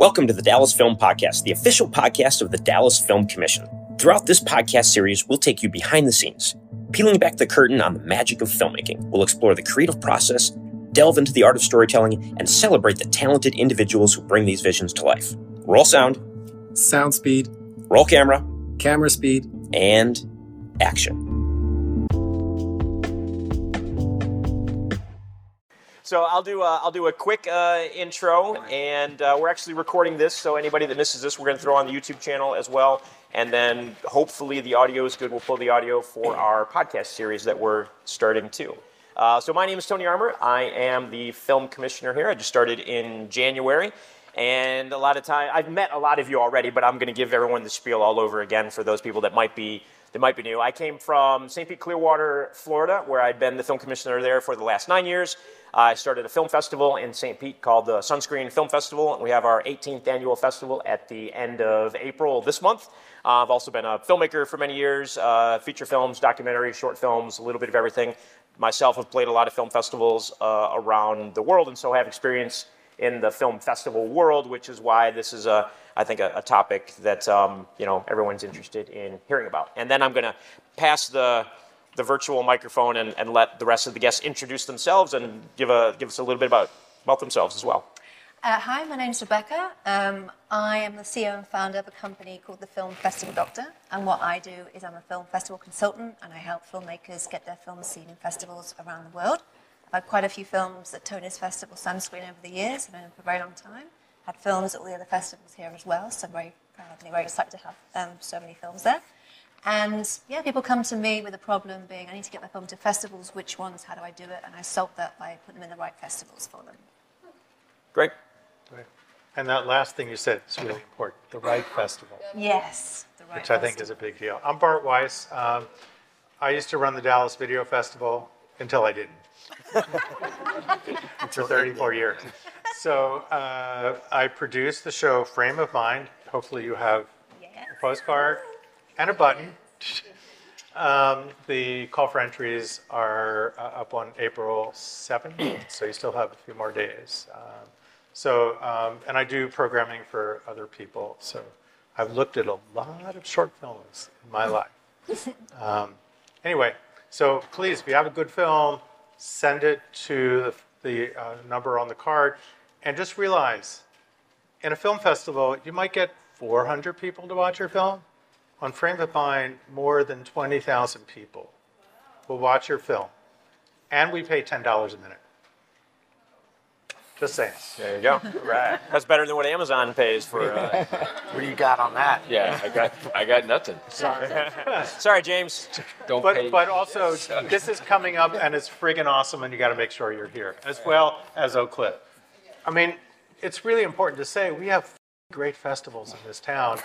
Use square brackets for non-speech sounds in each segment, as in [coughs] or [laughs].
Welcome to the Dallas Film Podcast, the official podcast of the Dallas Film Commission. Throughout this podcast series, we'll take you behind the scenes, peeling back the curtain on the magic of filmmaking. We'll explore the creative process, delve into the art of storytelling, and celebrate the talented individuals who bring these visions to life. Roll sound, Sound speed, roll camera, camera speed. and action. So I'll do a, I'll do a quick uh, intro, and uh, we're actually recording this. So anybody that misses this, we're going to throw on the YouTube channel as well, and then hopefully the audio is good. We'll pull the audio for our podcast series that we're starting too. Uh, so my name is Tony Armer. I am the film commissioner here. I just started in January, and a lot of time I've met a lot of you already, but I'm going to give everyone the spiel all over again for those people that might be that might be new. I came from St. Pete, Clearwater, Florida, where I'd been the film commissioner there for the last nine years. I started a film festival in St. Pete called the Sunscreen Film Festival. And we have our 18th annual festival at the end of April this month. Uh, I've also been a filmmaker for many years, uh, feature films, documentaries, short films, a little bit of everything. Myself have played a lot of film festivals uh, around the world, and so have experience in the film festival world, which is why this is a, I think, a, a topic that um, you know everyone's interested in hearing about. And then I'm going to pass the the virtual microphone and, and let the rest of the guests introduce themselves and give a give us a little bit about about themselves as well. Uh, hi, my name's Rebecca. Um, I am the CEO and founder of a company called the Film Festival Doctor. And what I do is I'm a film festival consultant and I help filmmakers get their films seen in festivals around the world. I've had quite a few films at Tony's Festival Sunscreen over the years, I've been for a very long time. Had films at all the other festivals here as well, so I'm very proud and very excited to have um, so many films there. And yeah, people come to me with a problem being, I need to get my film to festivals, which ones, how do I do it? And I solve that by putting them in the right festivals for them. Great. Right. And that last thing you said is really important, the right festival, Yes, the right which I think is a big deal. I'm Bart Weiss. Um, I used to run the Dallas Video Festival until I didn't. [laughs] For 34 years. So uh, I produced the show Frame of Mind. Hopefully you have Yes. a postcard and a button. [laughs] Um, the call for entries are uh, up on April 7th, so you still have a few more days. Um, so, um, and I do programming for other people. So I've looked at a lot of short films in my [laughs] life. Um, anyway, so please, if you have a good film, send it to the, the uh, number on the card. And just realize in a film festival, you might get 400 people to watch your film. On Frame of Mind, more than 20,000 people will watch your film. And we pay $10 a minute. Just saying. There you go. [laughs] right. That's better than what Amazon pays for. Uh, [laughs] What do you got on that? Yeah, I got I got nothing. sorry, [laughs] Sorry, James. Don't But, pay. but also, this is coming up and it's friggin' awesome, and you got to make sure you're here, as well as Oak Cliff. I mean, it's really important to say we have great festivals in this town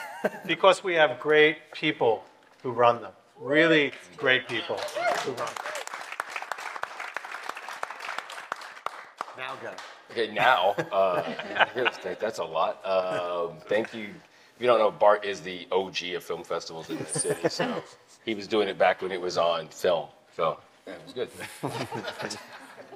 because we have great people who run them. Really great people who run them. Now go. okay, now uh. [laughs] That's a lot. Um, thank you. If you don't know, Bart is the OG of film festivals in the city. So he was doing it back when it was on film. So that was good. [laughs]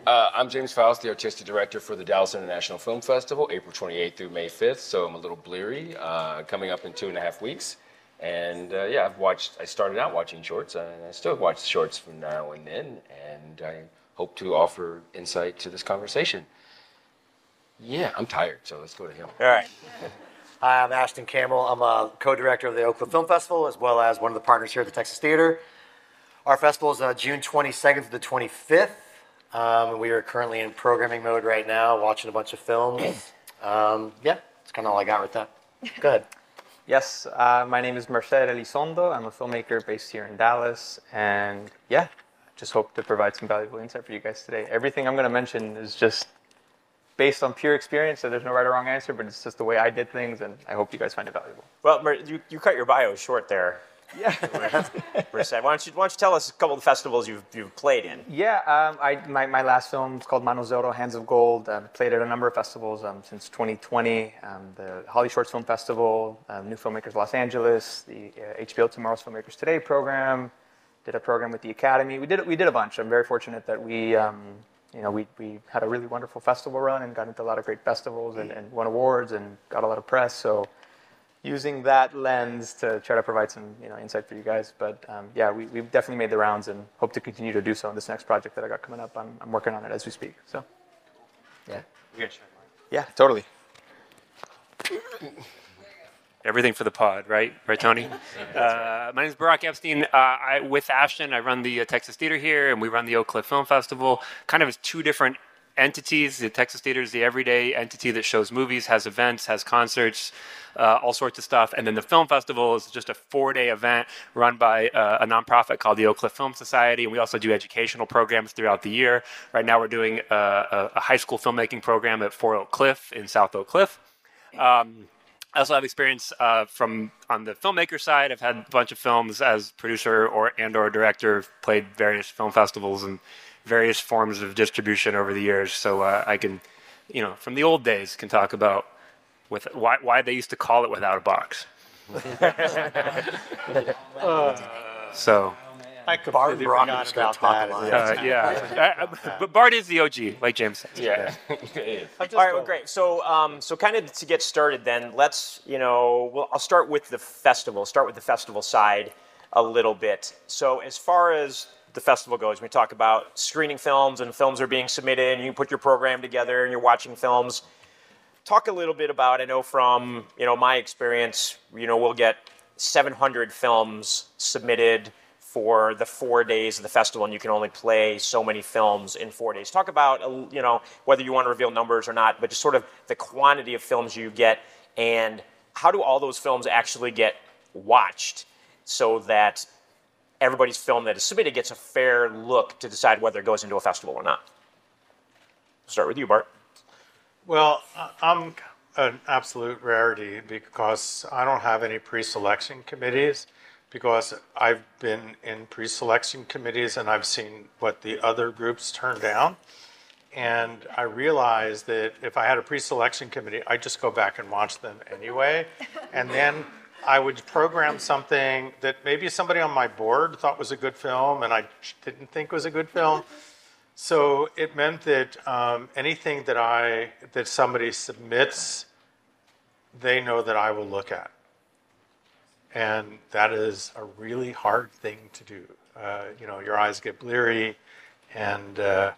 Uh, I'm James Faust, the artistic director for the Dallas International Film Festival, April 28th through May 5th. So I'm a little bleary, uh, coming up in two and a half weeks. And uh, yeah, I've watched. I started out watching shorts, and I still watch shorts from now and then. And I hope to offer insight to this conversation. Yeah, I'm tired, so let's go to him. All right. Hi, I'm Ashton Campbell. I'm a co-director of the Oak Cliff Film Festival, as well as one of the partners here at the Texas Theater. Our festival is uh, June 22nd to the 25th. Um, we are currently in programming mode right now, watching a bunch of films. [clears throat] Um, yeah, that's kind of all I got with that. Go ahead. Yes, uh, my name is Merced Elizondo. I'm a filmmaker based here in Dallas. And yeah, just hope to provide some valuable insight for you guys today. Everything I'm going to mention is just based on pure experience, so there's no right or wrong answer, but it's just the way I did things, and I hope you guys find it valuable. Well, Mer- you, you cut your bio short there. Yeah. Merced. Why don't you why don't you tell us a couple of the festivals you've you've played in? Yeah, um, I, my, my last film is called Manos de Oro, Hands of Gold. Um, played at a number of festivals um, since 2020. Um, the Holly Shorts Film Festival, um, New Filmmakers Los Angeles, the uh, HBO Tomorrow's Filmmakers Today program. Did a program with the Academy. We did we did a bunch. I'm very fortunate that we um, you know, we, we had a really wonderful festival run and got into a lot of great festivals and, and won awards and got a lot of press. So using that lens to try to provide some you know insight for you guys. But um, yeah, we, we've definitely made the rounds and hope to continue to do so in this next project that I got coming up. I'm, I'm working on it as we speak. So Yeah. yeah, totally. [laughs] everything for the pod, right? Right, Tony? [laughs] Uh, my name is Barak Epstein. Uh, I, with Ashton, I run the uh, Texas Theater here, and we run the Oak Cliff Film Festival, kind of as two different entities. The Texas Theater is the everyday entity that shows movies, has events, has concerts, uh, all sorts of stuff. And then the Film Festival is just a four day event run by uh, a nonprofit called the Oak Cliff Film Society. And we also do educational programs throughout the year. Right now, we're doing uh, a, a high school filmmaking program at Fort Oak Cliff in South Oak Cliff. Um, I also have experience uh, from on the filmmaker side. I've had a bunch of films as producer or and or director. Played various film festivals and various forms of distribution over the years. So uh, I can, you know, from the old days, can talk about with why why they used to call it without a box. [laughs] so I Bart completely Brock forgot is about that. uh, yeah, Uh, [laughs] but Bart is the OG, like James said. Yeah. [laughs] I'm All right, well, great. So, um, so kind of to get started, then let's, you know, well, I'll start with the festival. Start with the festival side a little bit. So, as far as the festival goes, we talk about screening films and films are being submitted, and you put your program together and you're watching films. Talk a little bit about. I know from you know my experience, you know, we'll get 700 films submitted for the four days of the festival, and you can only play so many films in four days. Talk about, uh, you know, whether you want to reveal numbers or not, but just sort of the quantity of films you get, and how do all those films actually get watched, so that everybody's film that is submitted gets a fair look to decide whether it goes into a festival or not. Start with you, Bart. Well, I'm an absolute rarity because I don't have any pre-selection committees because I've been in pre-selection committees and I've seen what the other groups turn down. And I realized that if I had a pre-selection committee, I'd just go back and watch them anyway. And then I would program something that maybe somebody on my board thought was a good film and I didn't think was a good film. So it meant that um, anything that I that somebody submits, they know that I will look at, and that is a really hard thing to do. Uh, you know, your eyes get bleary, and uh,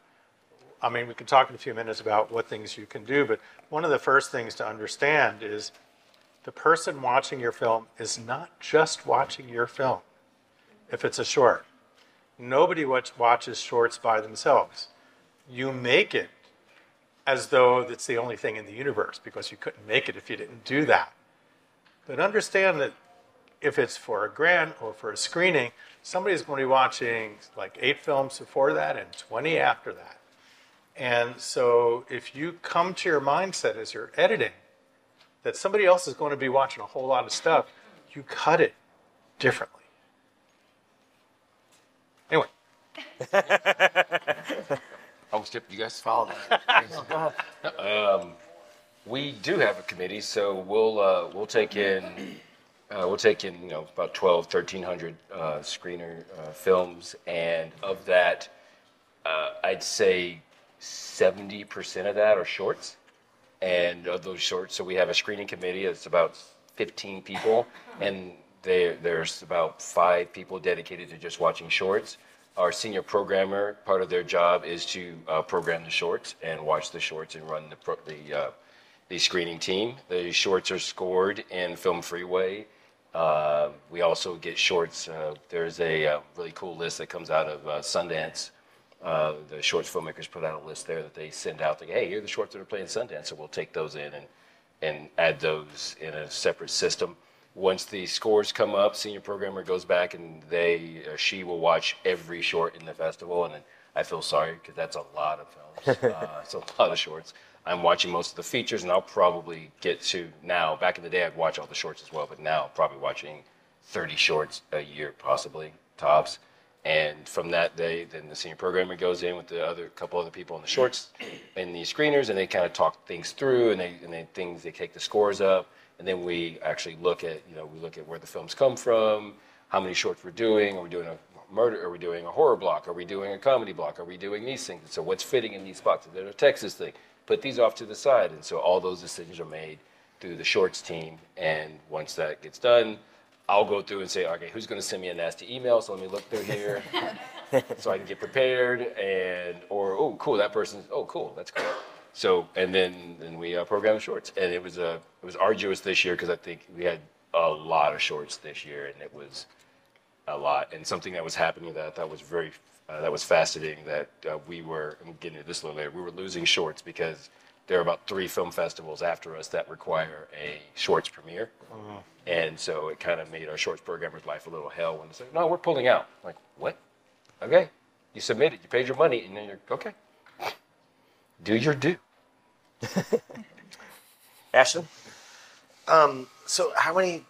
I mean, we can talk in a few minutes about what things you can do. But one of the first things to understand is the person watching your film is not just watching your film. If it's a short, nobody watch, watches shorts by themselves. You make it as though it's the only thing in the universe because you couldn't make it if you didn't do that. But understand that if it's for a grant or for a screening, somebody's going to be watching like eight films before that and 20 after that. And so if you come to your mindset as you're editing that somebody else is going to be watching a whole lot of stuff, you cut it differently. Anyway, [laughs] Oh, Skip, you guys Follow that. Um, We do have a committee, so we'll, uh, we'll take in, uh, we'll take in, you know, about 12, 1,300 uh, screener uh, films, and of that, uh, I'd say 70% of that are shorts. And of those shorts, so we have a screening committee, it's about 15 people, and they, there's about five people dedicated to just watching shorts. Our senior programmer, part of their job is to uh, program the shorts and watch the shorts and run the, pro- the, uh, the screening team. The shorts are scored in Film Freeway. Uh, we also get shorts. Uh, there's a uh, really cool list that comes out of uh, Sundance. Uh, the shorts filmmakers put out a list there that they send out. Like, hey, here are the shorts that are playing Sundance, so we'll take those in and and add those in a separate system. Once the scores come up, senior programmer goes back and they or she will watch every short in the festival. And I feel sorry because that's a lot of films. [laughs] uh, it's a lot of shorts. I'm watching most of the features, and I'll probably get to now. Back in the day, I'd watch all the shorts as well, but now probably watching 30 shorts a year, possibly tops. And from that day, then the senior programmer goes in with the other couple other people in the shorts and the screeners, and they kind of talk things through, and they and they things they take the scores up, and then we actually look at you know we look at where the films come from, how many shorts we're doing, are we doing a murder? Are we doing a horror block? Are we doing a comedy block? Are we doing these things? So what's fitting in these spots? Is there a Texas thing? Put these off to the side. And so all those decisions are made through the shorts team. And once that gets done, I'll go through and say, okay, who's going to send me a nasty email? So let me look through here [laughs] so I can get prepared. And or oh, cool, that person's oh, cool, that's cool. So and then then we uh, program the shorts, and it was a uh, it was arduous this year because I think we had a lot of shorts this year, and it was a lot. And something that was happening that I thought was very uh, that was fascinating that uh, we were. I'm getting into this a little later. We were losing shorts because there are about three film festivals after us that require a shorts premiere. Mm-hmm. And so it kind of made our shorts programmer's life a little hell when they say, no, we're pulling out. I'm like, what? Okay. You submitted, you paid your money, and then you're, okay. Do your due. [laughs] Ashton? Um, so how many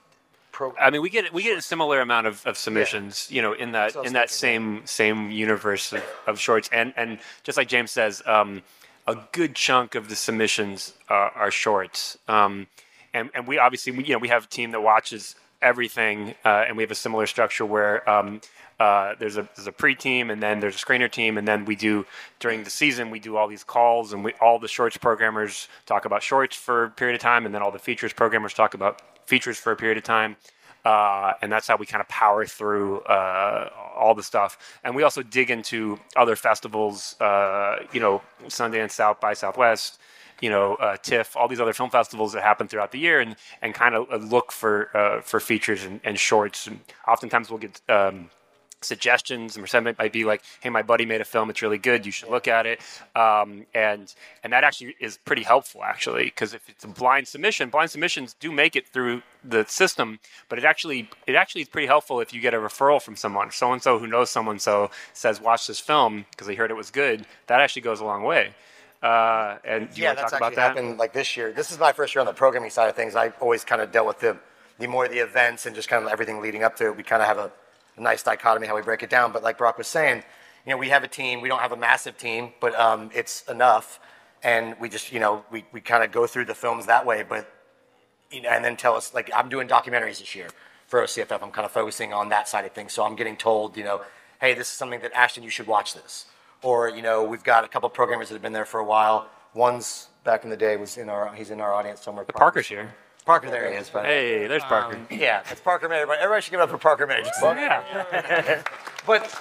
pro? I mean, we get we get a similar amount of, of submissions, you know, in that what I was in that thinking, same same universe of, of shorts, and and just like James says, um, a good chunk of the submissions are, are shorts, um, and and we obviously we, you know we have a team that watches everything, uh, and we have a similar structure where. Um, uh, there's a there's a pre-team and then there's a screener team and then we do during the season we do all these calls and we all the shorts programmers talk about shorts for a period of time and then all the features programmers talk about features for a period of time uh, and that's how we kind of power through uh, all the stuff. And we also dig into other festivals, uh, you know, Sundance, South by Southwest, you know, uh, TIFF, all these other film festivals that happen throughout the year, and and kind of look for uh, for features and, and shorts. And oftentimes we'll get. Um, suggestions and Merced might be like hey my buddy made a film it's really good you should look at it um, and and that actually is pretty helpful actually because if it's a blind submission blind submissions do make it through the system but it actually it actually is pretty helpful if you get a referral from someone so and so who knows someone so says watch this film because they heard it was good that actually goes a long way uh, and do you yeah, that's talk about actually that happened like this year. This is my first year on the programming side of things. I always kind of dealt with the, the more the events and just kind of everything leading up to it. We kind of have a nice dichotomy how we break it down. But like Brock was saying, you know, we have a team. We don't have a massive team, but um, it's enough. And we just, you know, we, we kind of go through the films that way. But you know, and then tell us like I'm doing documentaries this year for OCFF. I'm kind of focusing on that side of things. So I'm getting told, you know, hey, this is something that Ashton, you should watch this. Or you know, we've got a couple programmers that have been there for a while. One's back in the day was in our he's in our audience somewhere. The Parker's here Parker, there he is. Hey there's Parker yeah, it's Parker May. Everybody, everybody should give it up for Parker May. Yeah [laughs] But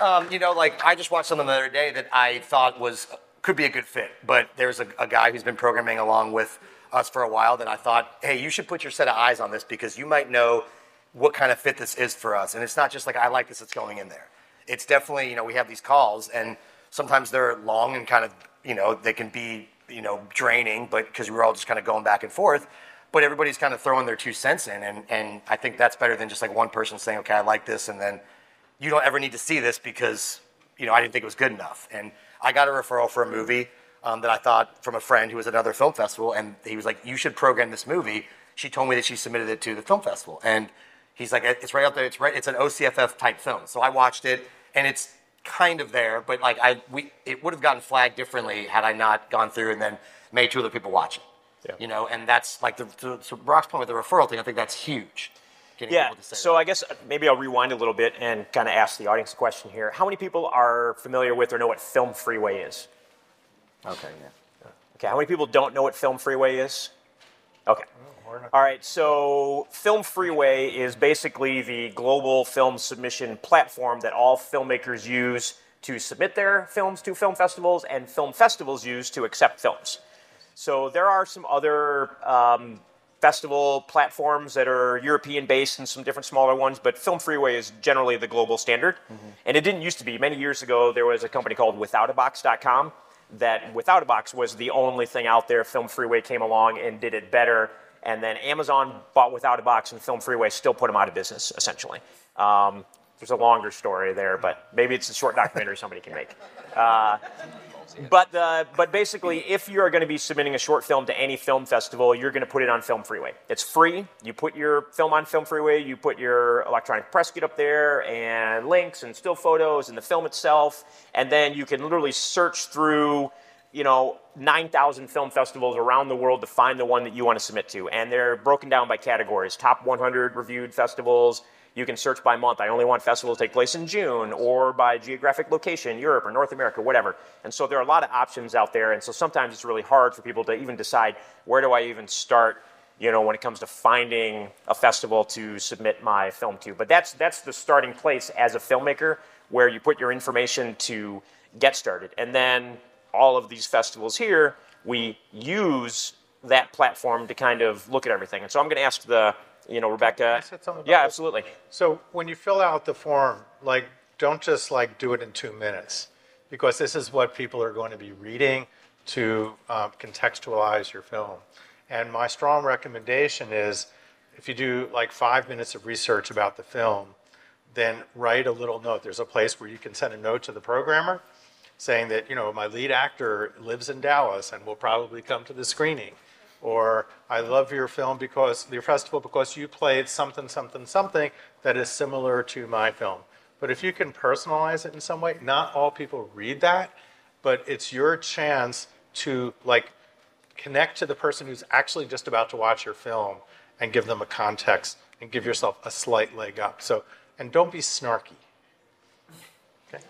um, you know, like I just watched something the other day that I thought was could be a good fit. But there's a, a guy who's been programming along with us for a while that I thought, hey, you should put your set of eyes on this because you might know what kind of fit this is for us. And it's not just like I like this; it's going in there. It's definitely you know we have these calls and sometimes they're long and kind of you know they can be you know draining, but because we're all just kind of going back and forth. But everybody's kind of throwing their two cents in, and, and I think that's better than just like one person saying, okay, I like this, and then you don't ever need to see this because you know I didn't think it was good enough. And I got a referral for a movie um, that I thought from a friend who was at another film festival, and he was like, "You should program this movie." She told me that she submitted it to the film festival, and he's like, "It's right up there. It's right. It's an OCFF type film." So I watched it, and it's kind of there, but like I we it would have gotten flagged differently had I not gone through and then made two other people watch it. Yeah. You know, and that's like the to, to Brock's point with the referral thing. I think that's huge. Getting Yeah. people to say So that. I guess uh, maybe I'll rewind a little bit and kind of ask the audience a question here. How many people are familiar with or know what Film Freeway is? okay, yeah. Okay. How many people don't know what Film Freeway is? Okay. All right. So Film Freeway is basically the global film submission platform that all filmmakers use to submit their films to film festivals and film festivals use to accept films. So there are some other um, festival platforms that are European based and some different smaller ones, but Film Freeway is generally the global standard. And it didn't used to be. Many years ago, there was a company called WithoutAbox.com that WithoutAbox was the only thing out there. Film Freeway came along and did it better. And then Amazon bought WithoutAbox, and Film Freeway still put them out of business, essentially. Um, there's a longer story there, but maybe it's a short documentary somebody can make. But the, but basically, if you're going to be submitting a short film to any film festival, you're going to put it on Film Freeway. It's free. You put your film on Film Freeway. You put your electronic press kit up there, and links and still photos and the film itself, and then you can literally search through, you know, 9,000 film festivals around the world to find the one that you want to submit to, and they're broken down by categories: top 100 reviewed festivals. You can search by month. I only want festivals to take place in June, or by geographic location, Europe or North America, whatever. And so there are a lot of options out there. And so sometimes it's really hard for people to even decide where do I even start you know, when it comes to finding a festival to submit my film to. But that's that's the starting place as a filmmaker, where you put your information to get started, and then all of these festivals here, we use that platform to kind of look at everything. And so I'm going to ask the, you know, Rebecca. I say something about yeah, this? absolutely. So when you fill out the form, like, don't just like do it in two minutes, because this is what people are going to be reading to um, contextualize your film. And my strong recommendation is, if you do like five minutes of research about the film, then write a little note. There's a place where you can send a note to the programmer saying that, you know, my lead actor lives in Dallas and will probably come to the screening. Or I love your film because, your festival because you played something, something, something that is similar to my film. But if you can personalize it in some way, not all people read that, but it's your chance to like connect to the person who's actually just about to watch your film and give them a context and give yourself a slight leg up. So, and don't be snarky.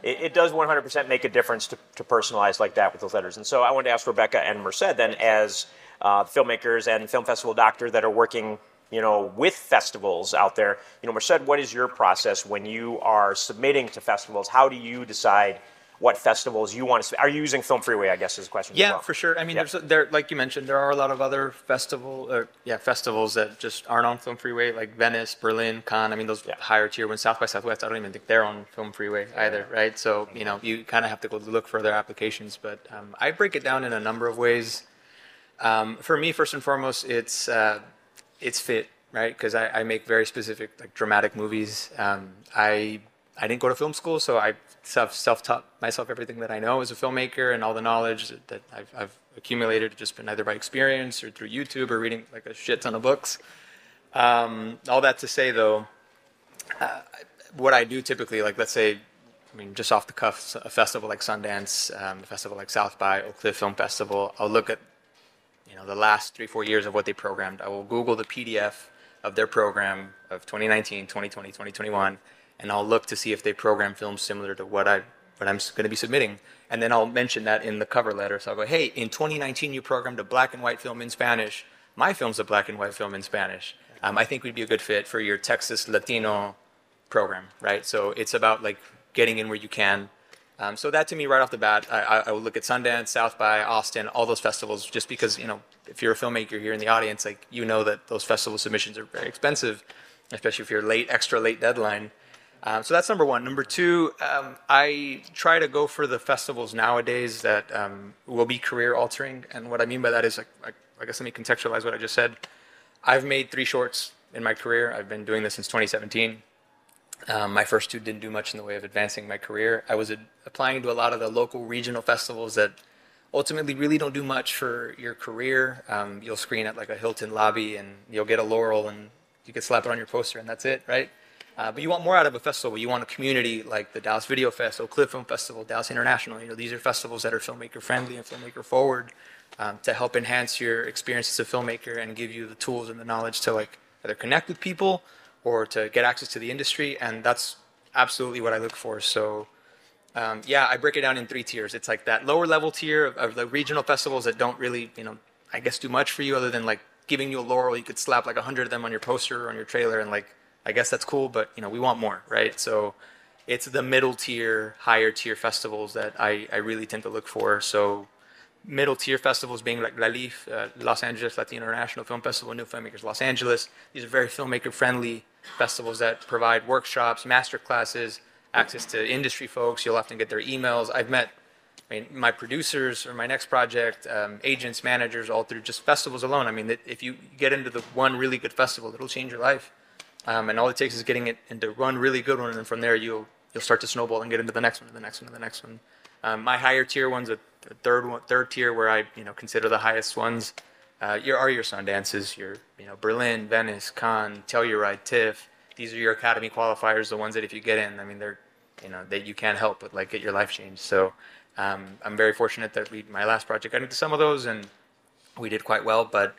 It, it does 100% make a difference to, to personalize like that with those letters. And so I wanted to ask Rebecca and Merced then, as uh, filmmakers and film festival doctor that are working, you know, with festivals out there. You know, Merced, what is your process when you are submitting to festivals? How do you decide what festivals you want to? Are you using Film Freeway? I guess is the question. Yeah, well. for sure. I mean, there's there like you mentioned, there are a lot of other festival, or yeah, festivals that just aren't on Film Freeway, like Venice, Berlin, Cannes. I mean, those Yeah. higher tier ones. South by Southwest, I don't even think they're on Film Freeway either, right? So you know, you kind of have to go look for their applications. But um, I break it down in a number of ways. Um, for me, first and foremost, it's uh, it's fit, right? Because I, I make very specific, like dramatic movies. Um, I I didn't go to film school, so I self self taught myself everything that I know as a filmmaker and all the knowledge that, I've, I've accumulated just been either by experience or through YouTube or reading like a shit ton of books. Um, all that to say, though, uh, what I do typically, like let's say, I mean, just off the cuff, a festival like Sundance, um, a festival like South by, Oak Cliff Film Festival, I'll look at you know the last three four years of what they programmed. I will google the pdf of their program of 2019 2020 2021 and i'll look to see if they program films similar to what i what i'm going to be submitting. And then i'll mention that in the cover letter. So i'll go hey in 2019 you programmed a black and white film in spanish. My film's a black and white film in spanish. Um, i think we'd be a good fit for your texas latino program right? So it's about like getting in where you can um, so that to me, right off the bat, I, I, I would look at Sundance, South by, Austin, all those festivals, just because you know, if you're a filmmaker here in the audience, like you know that those festival submissions are very expensive, especially if you're late, extra late deadline. Um, so that's number one. Number two, um, I try to go for the festivals nowadays that um, will be career altering, and what I mean by that is like, like, I guess let me contextualize what I just said. I've made three shorts in my career. I've been doing this since 2017. Um, my first two didn't do much in the way of advancing my career. I was applying to a lot of the local regional festivals that ultimately really don't do much for your career. Um, you'll screen at like a Hilton lobby and you'll get a laurel and you can slap it on your poster and that's it, right? Uh, but you want more out of a festival. You want a community like the Dallas Video Fest, Oak Cliff Film Festival, Dallas International. You know, these are festivals that are filmmaker friendly and filmmaker forward um, to help enhance your experience as a filmmaker and give you the tools and the knowledge to like either connect with people or to get access to the industry. And that's absolutely what I look for. So um, yeah, I break it down in three tiers. It's like that lower level tier of, of the regional festivals that don't really, you know, I guess do much for you other than like giving you a laurel. You could slap like a hundred of them on your poster or on your trailer, and like I guess that's cool, but you know we want more, right? So it's the middle tier, higher tier festivals that I, I really tend to look for. So middle tier festivals being like LALIF, uh, Los Angeles Latino International Film Festival, New Filmmakers Los Angeles. These are very filmmaker friendly festivals that provide workshops, master classes, access to industry folks. You'll often get their emails. I've met I mean, my producers or my next project, um, agents, managers, all through just festivals alone. I mean, if you get into the one really good festival, it'll change your life. Um, and all it takes is getting it into one really good one, and then from there you'll you'll start to snowball and get into the next one, and the next one, and the next one. Um, my higher tier ones, a third one, third tier where I you know consider the highest ones. Uh, your are your Sundances, your you know Berlin, Venice, Cannes, Telluride, TIFF. These are your Academy qualifiers, the ones that if you get in, I mean they're you know that you can't help but like get your life changed. So um, I'm very fortunate that we my last project got into some of those and we did quite well. But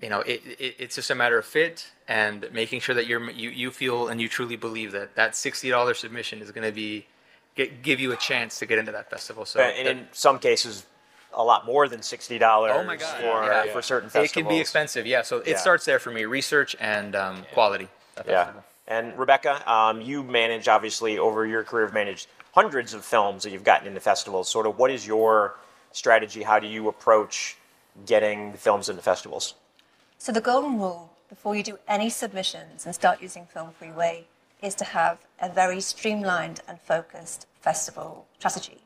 you know, it, it, it's just a matter of fit and making sure that you're you, you feel and you truly believe that that sixty dollars submission is going to be get, give you a chance to get into that festival. So and in some cases, a lot more than sixty dollars. Oh my God! For yeah. for certain festivals, it can be expensive. Yeah, so it Yeah. starts there for me: research and um, quality. Yeah. And Rebecca, um, you manage obviously over your career, have managed hundreds of films that you've gotten into festivals. Sort of, what is your strategy? How do you approach getting the films into festivals? So the golden rule before you do any submissions and start using Film Freeway is to have a very streamlined and focused festival strategy.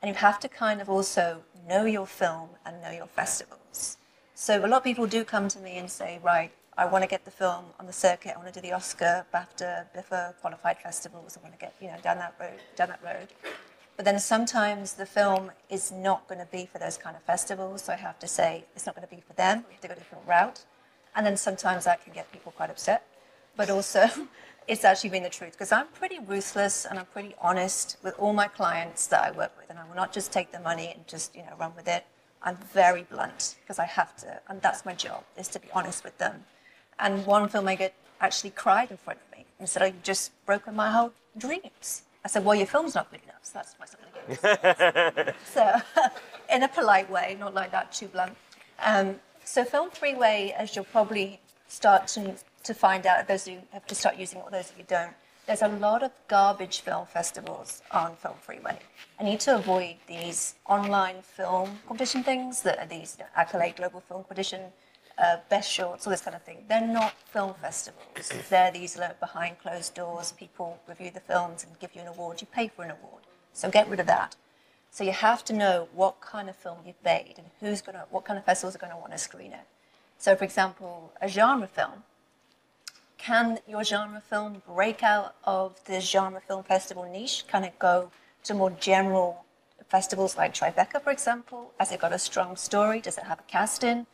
And you have to kind of also know your film and know your festivals. So a lot of people do come to me and say, right, I want to get the film on the circuit. I want to do the Oscar, BAFTA, BIFA qualified festivals. I want to get you know down that road, down that road. But then sometimes the film is not going to be for those kind of festivals. So I have to say it's not going to be for them. We have to go a different route. And then sometimes that can get people quite upset. But also, it's actually been the truth because I'm pretty ruthless and I'm pretty honest with all my clients that I work with. And I will not just take the money and just you know run with it. I'm very blunt because I have to, and that's my job is to be honest with them. And one filmmaker actually cried in front of me and said, "Oh, you've just broken my whole dreams." I said, "Well, your film's not good enough, so that's why it's not going to [laughs] so, [laughs] in a polite way, not like that, too blunt. Um, so, Film Freeway, as you'll probably start to to find out, those who have to start using it, or those of you who don't, there's a lot of garbage film festivals on Film Freeway. I need to avoid these online film competition things that are these you know, Accolade Global Film Competition, uh, Best Shorts, all this kind of thing. They're not film festivals. [clears throat] They're these like, behind closed doors. People review the films and give you an award. You pay for an award. So get rid of that. So you have to know what kind of film you've made and who's gonna, what kind of festivals are going to want to screen it. So, for example, a genre film can your genre film break out of the genre film festival niche? Can it go to more general festivals like Tribeca, for example? Has it got a strong story? Does it have a casting?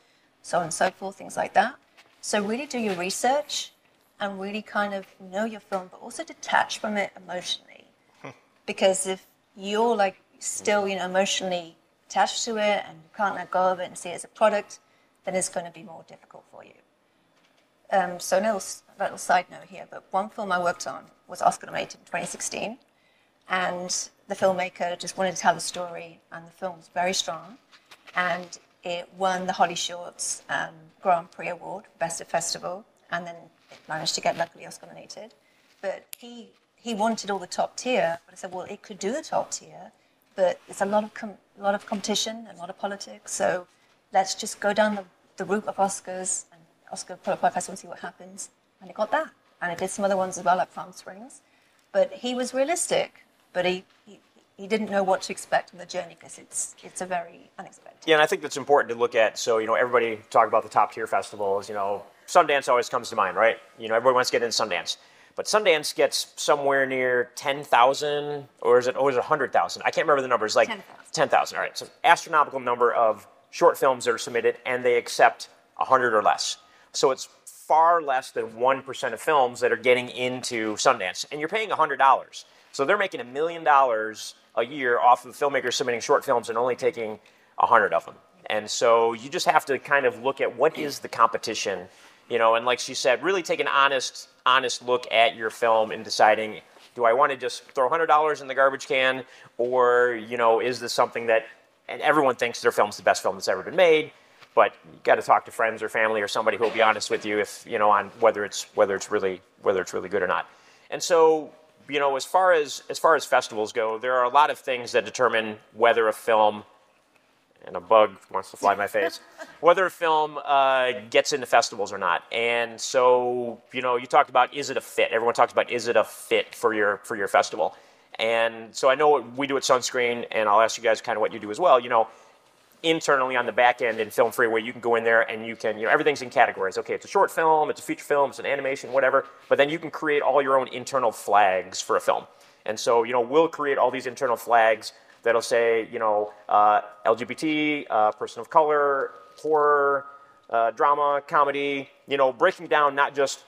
So on and so forth, things like that. So really do your research and really kind of know your film, but also detach from it emotionally. Hmm. because if you're like still, you know, emotionally attached to it and you can't let go of it and see it as a product, then it's going to be more difficult for you. Um, so, a little, little side note here, but one film I worked on was Oscar nominated in 2016, and the filmmaker just wanted to tell the story, and the film was very strong, and it won the Holly Shorts um, Grand Prix Award, Best of Festival, and then it managed to get luckily Oscar nominated. But he he wanted all the top tier, but I said, well, it could do the top tier, but it's a lot of com- lot of competition and a lot of politics, so let's just go down the, the route of Oscars Oscar qualified festival and see what happens. And it got that. And it did some other ones as well, like Palm Springs. But he was realistic, but he, he, he didn't know what to expect on the journey because it's, it's a very unexpected. Yeah, and I think that's important to look at. So, you know, everybody talk about the top tier festivals. You know, Sundance always comes to mind, right? You know, everybody wants to get in Sundance. But Sundance gets somewhere near 10,000, or is it, or is it 100,000? I can't remember the numbers. Like 10,000. 10,000, all right. So, astronomical number of short films that are submitted, and they accept 100 or less. So, it's far less than 1% of films that are getting into Sundance. And you're paying $100. So, they're making a million dollars a year off of filmmakers submitting short films and only taking 100 of them. And so you just have to kind of look at what is the competition, you know, and like she said, really take an honest, honest look at your film and deciding, do I want to just throw $100 in the garbage can, or you know, is this something that, and everyone thinks their film's the best film that's ever been made, but you got to talk to friends or family or somebody who will be honest with you if you know on whether it's whether it's really whether it's really good or not. And so you know, as far as as far as festivals go, there are a lot of things that determine whether a film and a bug wants to fly my face, [laughs] whether a film uh, gets into festivals or not. And so, you know, you talked about is it a fit? Everyone talks about is it a fit for your for your festival? And so I know what we do at Sunscreen, and I'll ask you guys kind of what you do as well. You know, internally on the back end in Film Freeway, you can go in there and you can, you know, everything's in categories. Okay, it's a short film, it's a feature film, it's an animation, whatever. But then you can create all your own internal flags for a film. And so, you know, we'll create all these internal flags that'll say, you know, uh, LGBT, uh, person of color, horror, uh, drama, comedy, you know, breaking down not just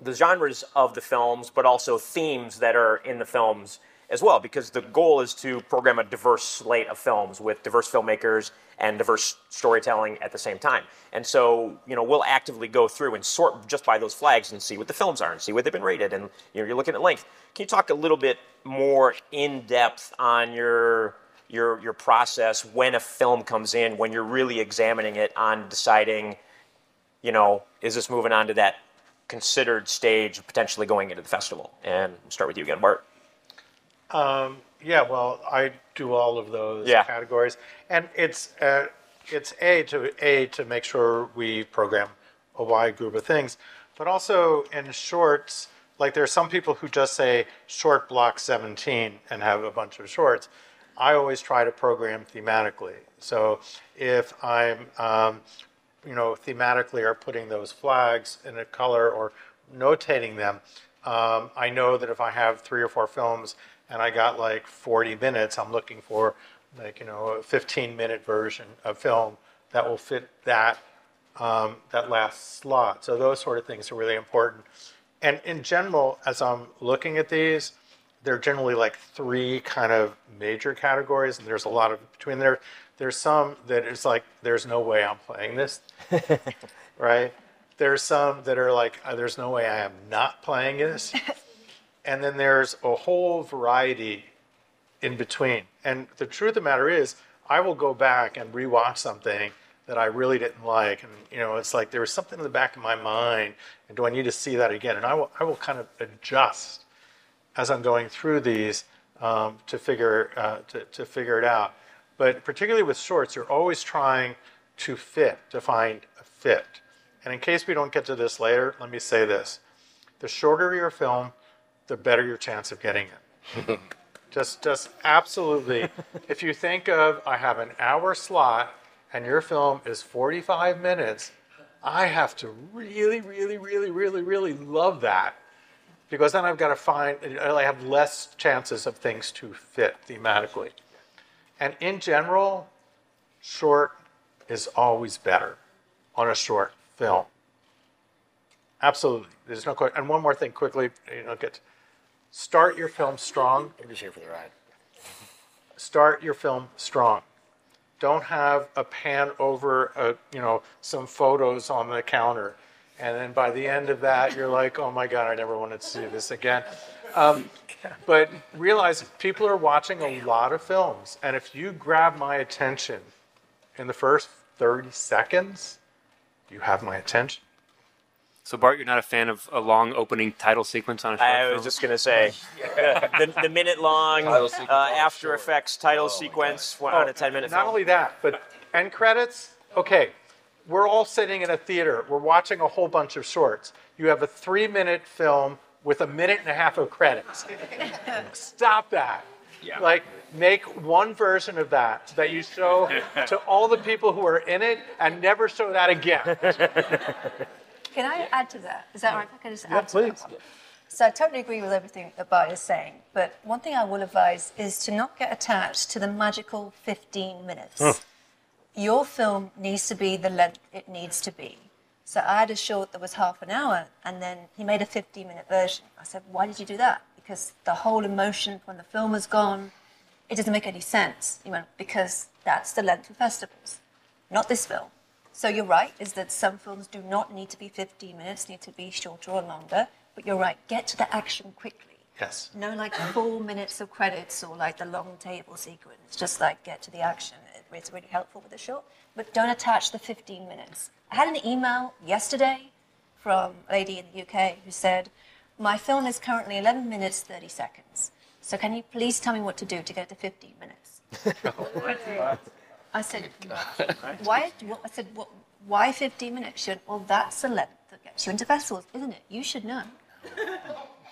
the genres of the films, but also themes that are in the films as well, because the goal is to program a diverse slate of films with diverse filmmakers and diverse storytelling at the same time. And so, you know, we'll actively go through and sort just by those flags and see what the films are and see what they've been rated. And you know, you're looking at length. Can you talk a little bit more in depth on your your your process when a film comes in, when you're really examining it on deciding, you know, is this moving on to that considered stage potentially going into the festival? And start with you again, Bart. Yeah, well, I do all of those Yeah. categories, and it's uh, it's a to a to make sure we program a wide group of things, but also in shorts. Like there are some people who just say short block 17 and have a bunch of shorts. I always try to program thematically. So if I'm, um, you know, thematically are putting those flags in a color or notating them, um, I know that if I have three or four films and I got like 40 minutes, I'm looking for like, you know, a 15 minute version of film that will fit that, um, that last slot. So those sort of things are really important. And in general, as I'm looking at these, there are generally like three kind of major categories, and there's a lot of between there. There's some that it's like there's no way I'm playing this, [laughs] right? There's some that are like uh, there's no way I am not playing this, [laughs] and then there's a whole variety in between. And the truth of the matter is, I will go back and rewatch something that I really didn't like, and you know, it's like there was something in the back of my mind, and do I need to see that again? And I will, I will kind of adjust as I'm going through these um, to figure uh, to, to figure it out. But particularly with shorts, you're always trying to fit, to find a fit. And in case we don't get to this later, let me say this: the shorter your film, the better your chance of getting it. [laughs] just, just absolutely. [laughs] if you think of, I have an hour slot, and your film is 45 minutes, I have to really, really, really, really, really love that because then I've got to find, uh, I have less chances of things to fit thematically. And in general, short is always better on a short film. Absolutely. There's no question. And one more thing quickly, you know, get start your film strong. I'm just here for the ride. Start your film strong. Don't have a pan over, a, you know, some photos on the counter, and then by the end of that, you're like, oh my god, I never wanted to see this again. Um, but realize people are watching a lot of films, and if you grab my attention in the first 30 seconds, you have my attention. So Bart, you're not a fan of a long opening title sequence on a short I film? was just gonna say [laughs] the, the minute long Title sequence uh, on a After short. Effects title sequence for- on a 10 minute Not film. only that, but end credits. Okay, we're all sitting in a theater. We're watching a whole bunch of shorts. You have a three-minute film with a minute and a half of credits. Stop that. Yeah. Like, make one version of that that you show [laughs] to all the people who are in it, and never show that again. [laughs] Can I add to that? Is that right? If I can just Yeah, add to that? please. So I totally agree with everything that Bart is saying, but one thing I will advise is to not get attached to the magical 15 minutes. Your film needs to be the length it needs to be. So I had a short that was half an hour, and then he made a 15 minute version. I said, Why did you do that? Because the whole emotion when the film was gone, it doesn't make any sense. He went, Because that's the length of festivals, not this film. So you're right, is that some films do not need to be 15 minutes, need to be shorter or longer. But you're right, get to the action quickly. Yes. No like four minutes of credits or like the long table sequence. Just like get to the action. It- It's really helpful with the short. But don't attach the 15 minutes. I had an email yesterday from a lady in the UK who said, My film is currently 11 minutes 30 seconds. So can you please tell me what to do to get to 15 minutes? [laughs] I said, [laughs] why? what- I said, what, why 15 minutes? She went, well, that's the length that gets you into festivals, isn't it? You should know.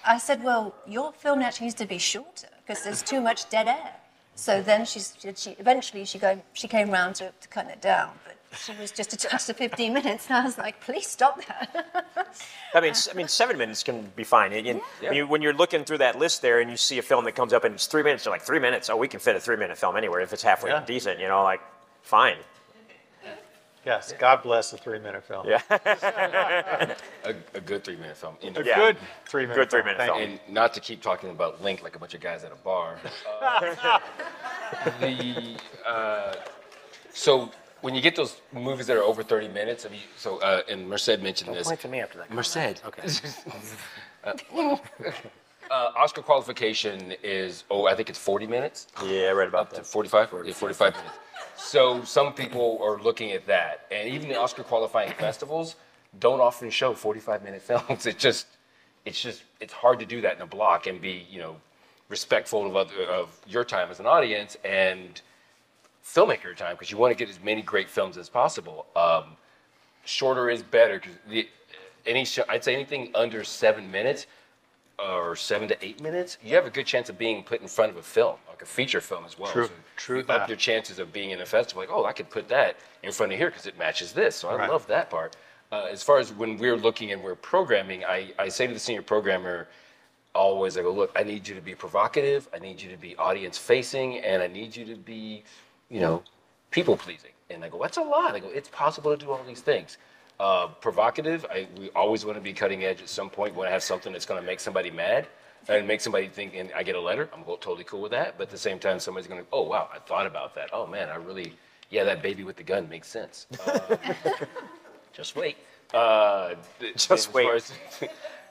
I said, well, your film actually needs to be shorter because there's too much dead air. So then she, she eventually she, go, she came round to, to cut it down, but she was just a attached to 15 minutes, and I was like, please stop that. [laughs] I mean, s- I mean, seven minutes can be fine. And, and when, you, when you're looking through that list there and you see a film that comes up and it's three minutes, you're like, three minutes? Oh, we can fit a three minute film anywhere if it's halfway Yeah. decent, you know, like, fine. Yes, God bless a three-minute film. Yeah. [laughs] A, a good three minute film. And, A Yeah. good three-minute Good film. three-minute Thank film. and not to keep talking about Link like a bunch of guys at a bar. [laughs] uh, the uh, so when you get those movies that are over 30 minutes, I mean, so uh, and Merced mentioned this. Point to me after that. Merced. Okay. [laughs] Uh, Oscar qualification is oh I think it's 40 minutes. Yeah, I read about Up to that. 45? Yeah, 45 minutes. So some people are looking at that. And even the Oscar qualifying festivals don't often show 45 minute [laughs] films. It just, it's just, it's hard to do that in a block and be, you know, respectful of, other, of your time as an audience and filmmaker time because you want to get as many great films as possible. Um, shorter is better because any show, I'd say anything under seven minutes or seven to eight minutes, you have a good chance of being put in front of a film, like a feature film as well. True, So true you Up your chances of being in a festival, like, oh, I could put that in front of here because it matches this. So I Right. love that part. Uh, as far as when we're looking and we're programming, I, I say to the senior programmer, always I go, look, I need you to be provocative, I need you to be audience facing, and I need you to be, you know, people pleasing. And I go, that's a lot. I go, it's possible to do all these things. Uh, provocative, I, we always want to be cutting edge at some point when I have something that's going to make somebody mad and make somebody think, and I get a letter, I'm totally cool with that. But at the same time, somebody's going to, oh, wow, I thought about that. Oh, man, I really, yeah, that baby with the gun makes sense. Uh, [laughs] just wait. Uh, Just wait. as- [laughs]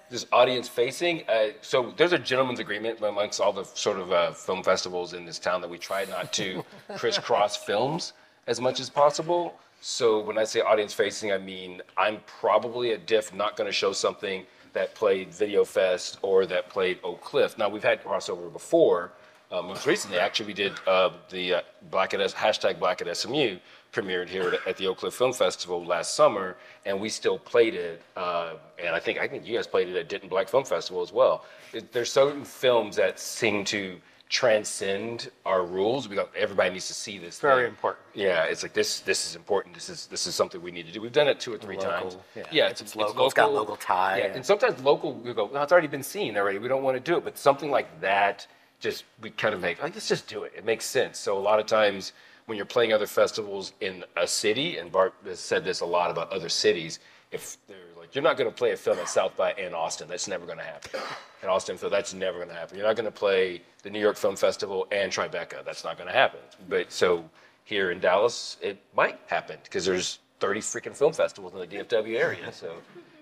this audience facing. Uh, so there's a gentleman's agreement amongst all the sort of uh, film festivals in this town that we try not to [laughs] crisscross films as much as possible. So when I say audience facing, I mean I'm probably at Diff not going to show something that played Video Fest or that played Oak Cliff. Now we've had crossover before. Uh, most recently, actually, we did uh, the uh, Black at S, hashtag Black at SMU premiered here at, at the Oak Cliff Film Festival last summer, and we still played it. Uh, and I think I think you guys played it at Denton Black Film Festival as well. It, there's certain films that seem to transcend our rules. We got everybody needs to see this. Very thing. important. Yeah, it's like this. This is important. This is this is something we need to do. We've done it two or three times. yeah. Yeah, If it's local, it's got local tie, Yeah, and- and sometimes local we go, well, it's already been seen already. We don't want to do it, but something like that, just we kind of make like let's just do it. It makes sense. So a lot of times when you're playing other festivals in a city, and Bart has said this a lot about other cities, if they're like you're not going to play a film at South by in Austin, that's never going to happen. In Austin, Phil, that's never going to happen. You're not going to play the New York Film Festival and Tribeca. That's not going to happen. But so here in Dallas, it might happen because there's 30 freaking film festivals in the DFW area. So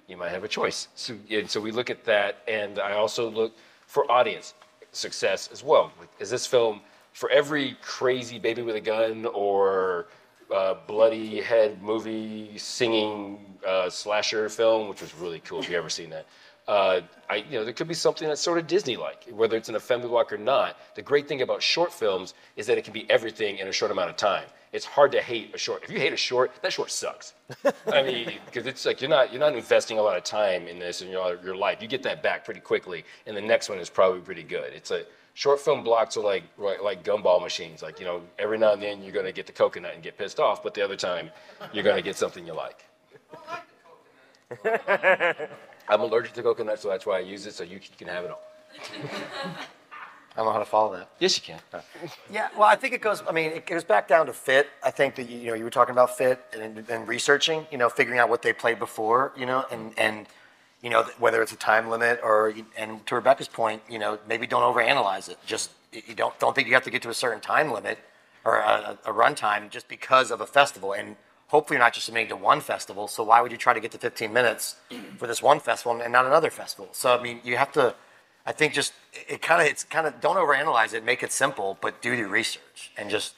you might have a choice. So, and so we look at that, and I also look for audience success as well. Is this film for every crazy baby with a gun or uh, bloody head movie singing uh, slasher film, which was really cool if you ever seen that? Uh, I, you know, there could be something that's sort of Disney-like, whether it's an assembly block or not. The great thing about short films is that it can be everything in a short amount of time. It's hard to hate a short. If you hate a short, that short sucks. [laughs] I mean, because it's like you're not you're not investing a lot of time in this in your your life. You get that back pretty quickly, and the next one is probably pretty good. It's a short film blocks are like like, like gumball machines. Like you know, every now and then you're gonna get the coconut and get pissed off, but the other time you're gonna get something you like. [laughs] I'm allergic to coconut, so that's why I use it. So you can have it all. [laughs] I don't know how to follow that. Yes, you can. [laughs] Yeah, well, I think it goes. I mean, it goes back down to fit. I think that you know you were talking about fit and, and researching. You know, figuring out what they played before. You know, and and you know whether it's a time limit or and to Rebecca's point, you know, maybe don't overanalyze it. Just you don't don't think you have to get to a certain time limit or a, a run time just because of a festival. And hopefully, you're not just submitting to one festival. So why would you try to get to 15 minutes for this one festival and not another festival? So I mean, you have to. I think just it kind of it's kind of don't overanalyze it, make it simple, but do the research and just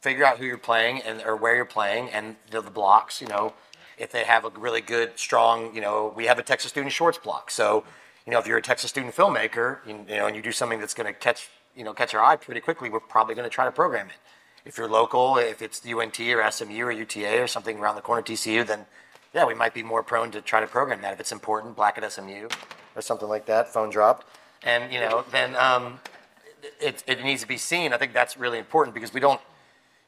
figure out who you're playing and or where you're playing and the, the blocks. You know, if they have a really good, strong, you know, we have a Texas Student Shorts block. So, you know, if you're a Texas student filmmaker, you, you know, and you do something that's going to catch you know catch our eye pretty quickly, we're probably going to try to program it. If you're local, if it's UNT or SMU or UTA or something around the corner, TCU, then yeah, we might be more prone to try to program that if it's important, Black at SMU or something like that, phone dropped. And, you know, then um, it, it needs to be seen. I think that's really important because we don't,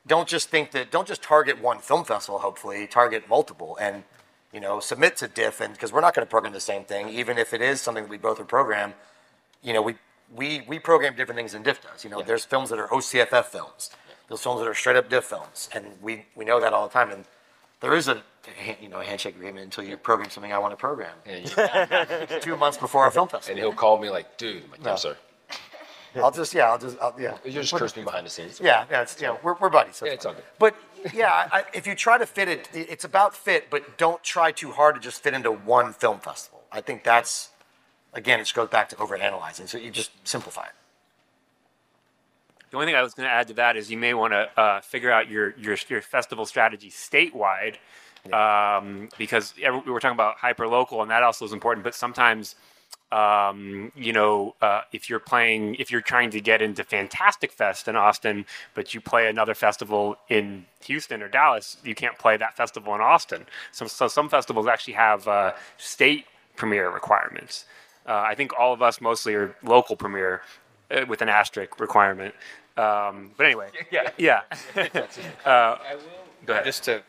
don't just think that, don't just target one film festival, hopefully, target multiple and, you know, submit to diff and, because we're not going to program the same thing, even if it is something that we both are program, you know, we, we, we program different things than diff does. You know, there's films that are OCFF films. There's films that are straight up diff films. And we, we know that all the time. And there is a you know a handshake agreement until you program something I want to program. You- [laughs] Two months before our film festival. and he'll call me like, dude, I'm like, No. no, sir. I'll just yeah, I'll just I'll, yeah. You're just curse me behind the scenes. Yeah, yeah, it's, yeah, we're, we're buddies. so Yeah, it's all good. But yeah, I, I- if you try to fit it, it's about fit, but don't try too hard to just fit into one film festival. I think that's, again, it just goes back to overanalyzing. So you just simplify it. The only thing I was going to add to that is you may want to uh, figure out your, your your festival strategy statewide, um, because every, we were talking about hyper local, and that also is important. But sometimes, um, you know, uh, if you're playing, if you're trying to get into Fantastic Fest in Austin, but you play another festival in Houston or Dallas, you can't play that festival in Austin. So, so some festivals actually have uh, state premiere requirements. Uh, I think all of us mostly are local premiere uh, with an asterisk requirement. Um, but anyway, [laughs] yeah, yeah. [laughs] uh, go ahead. Just to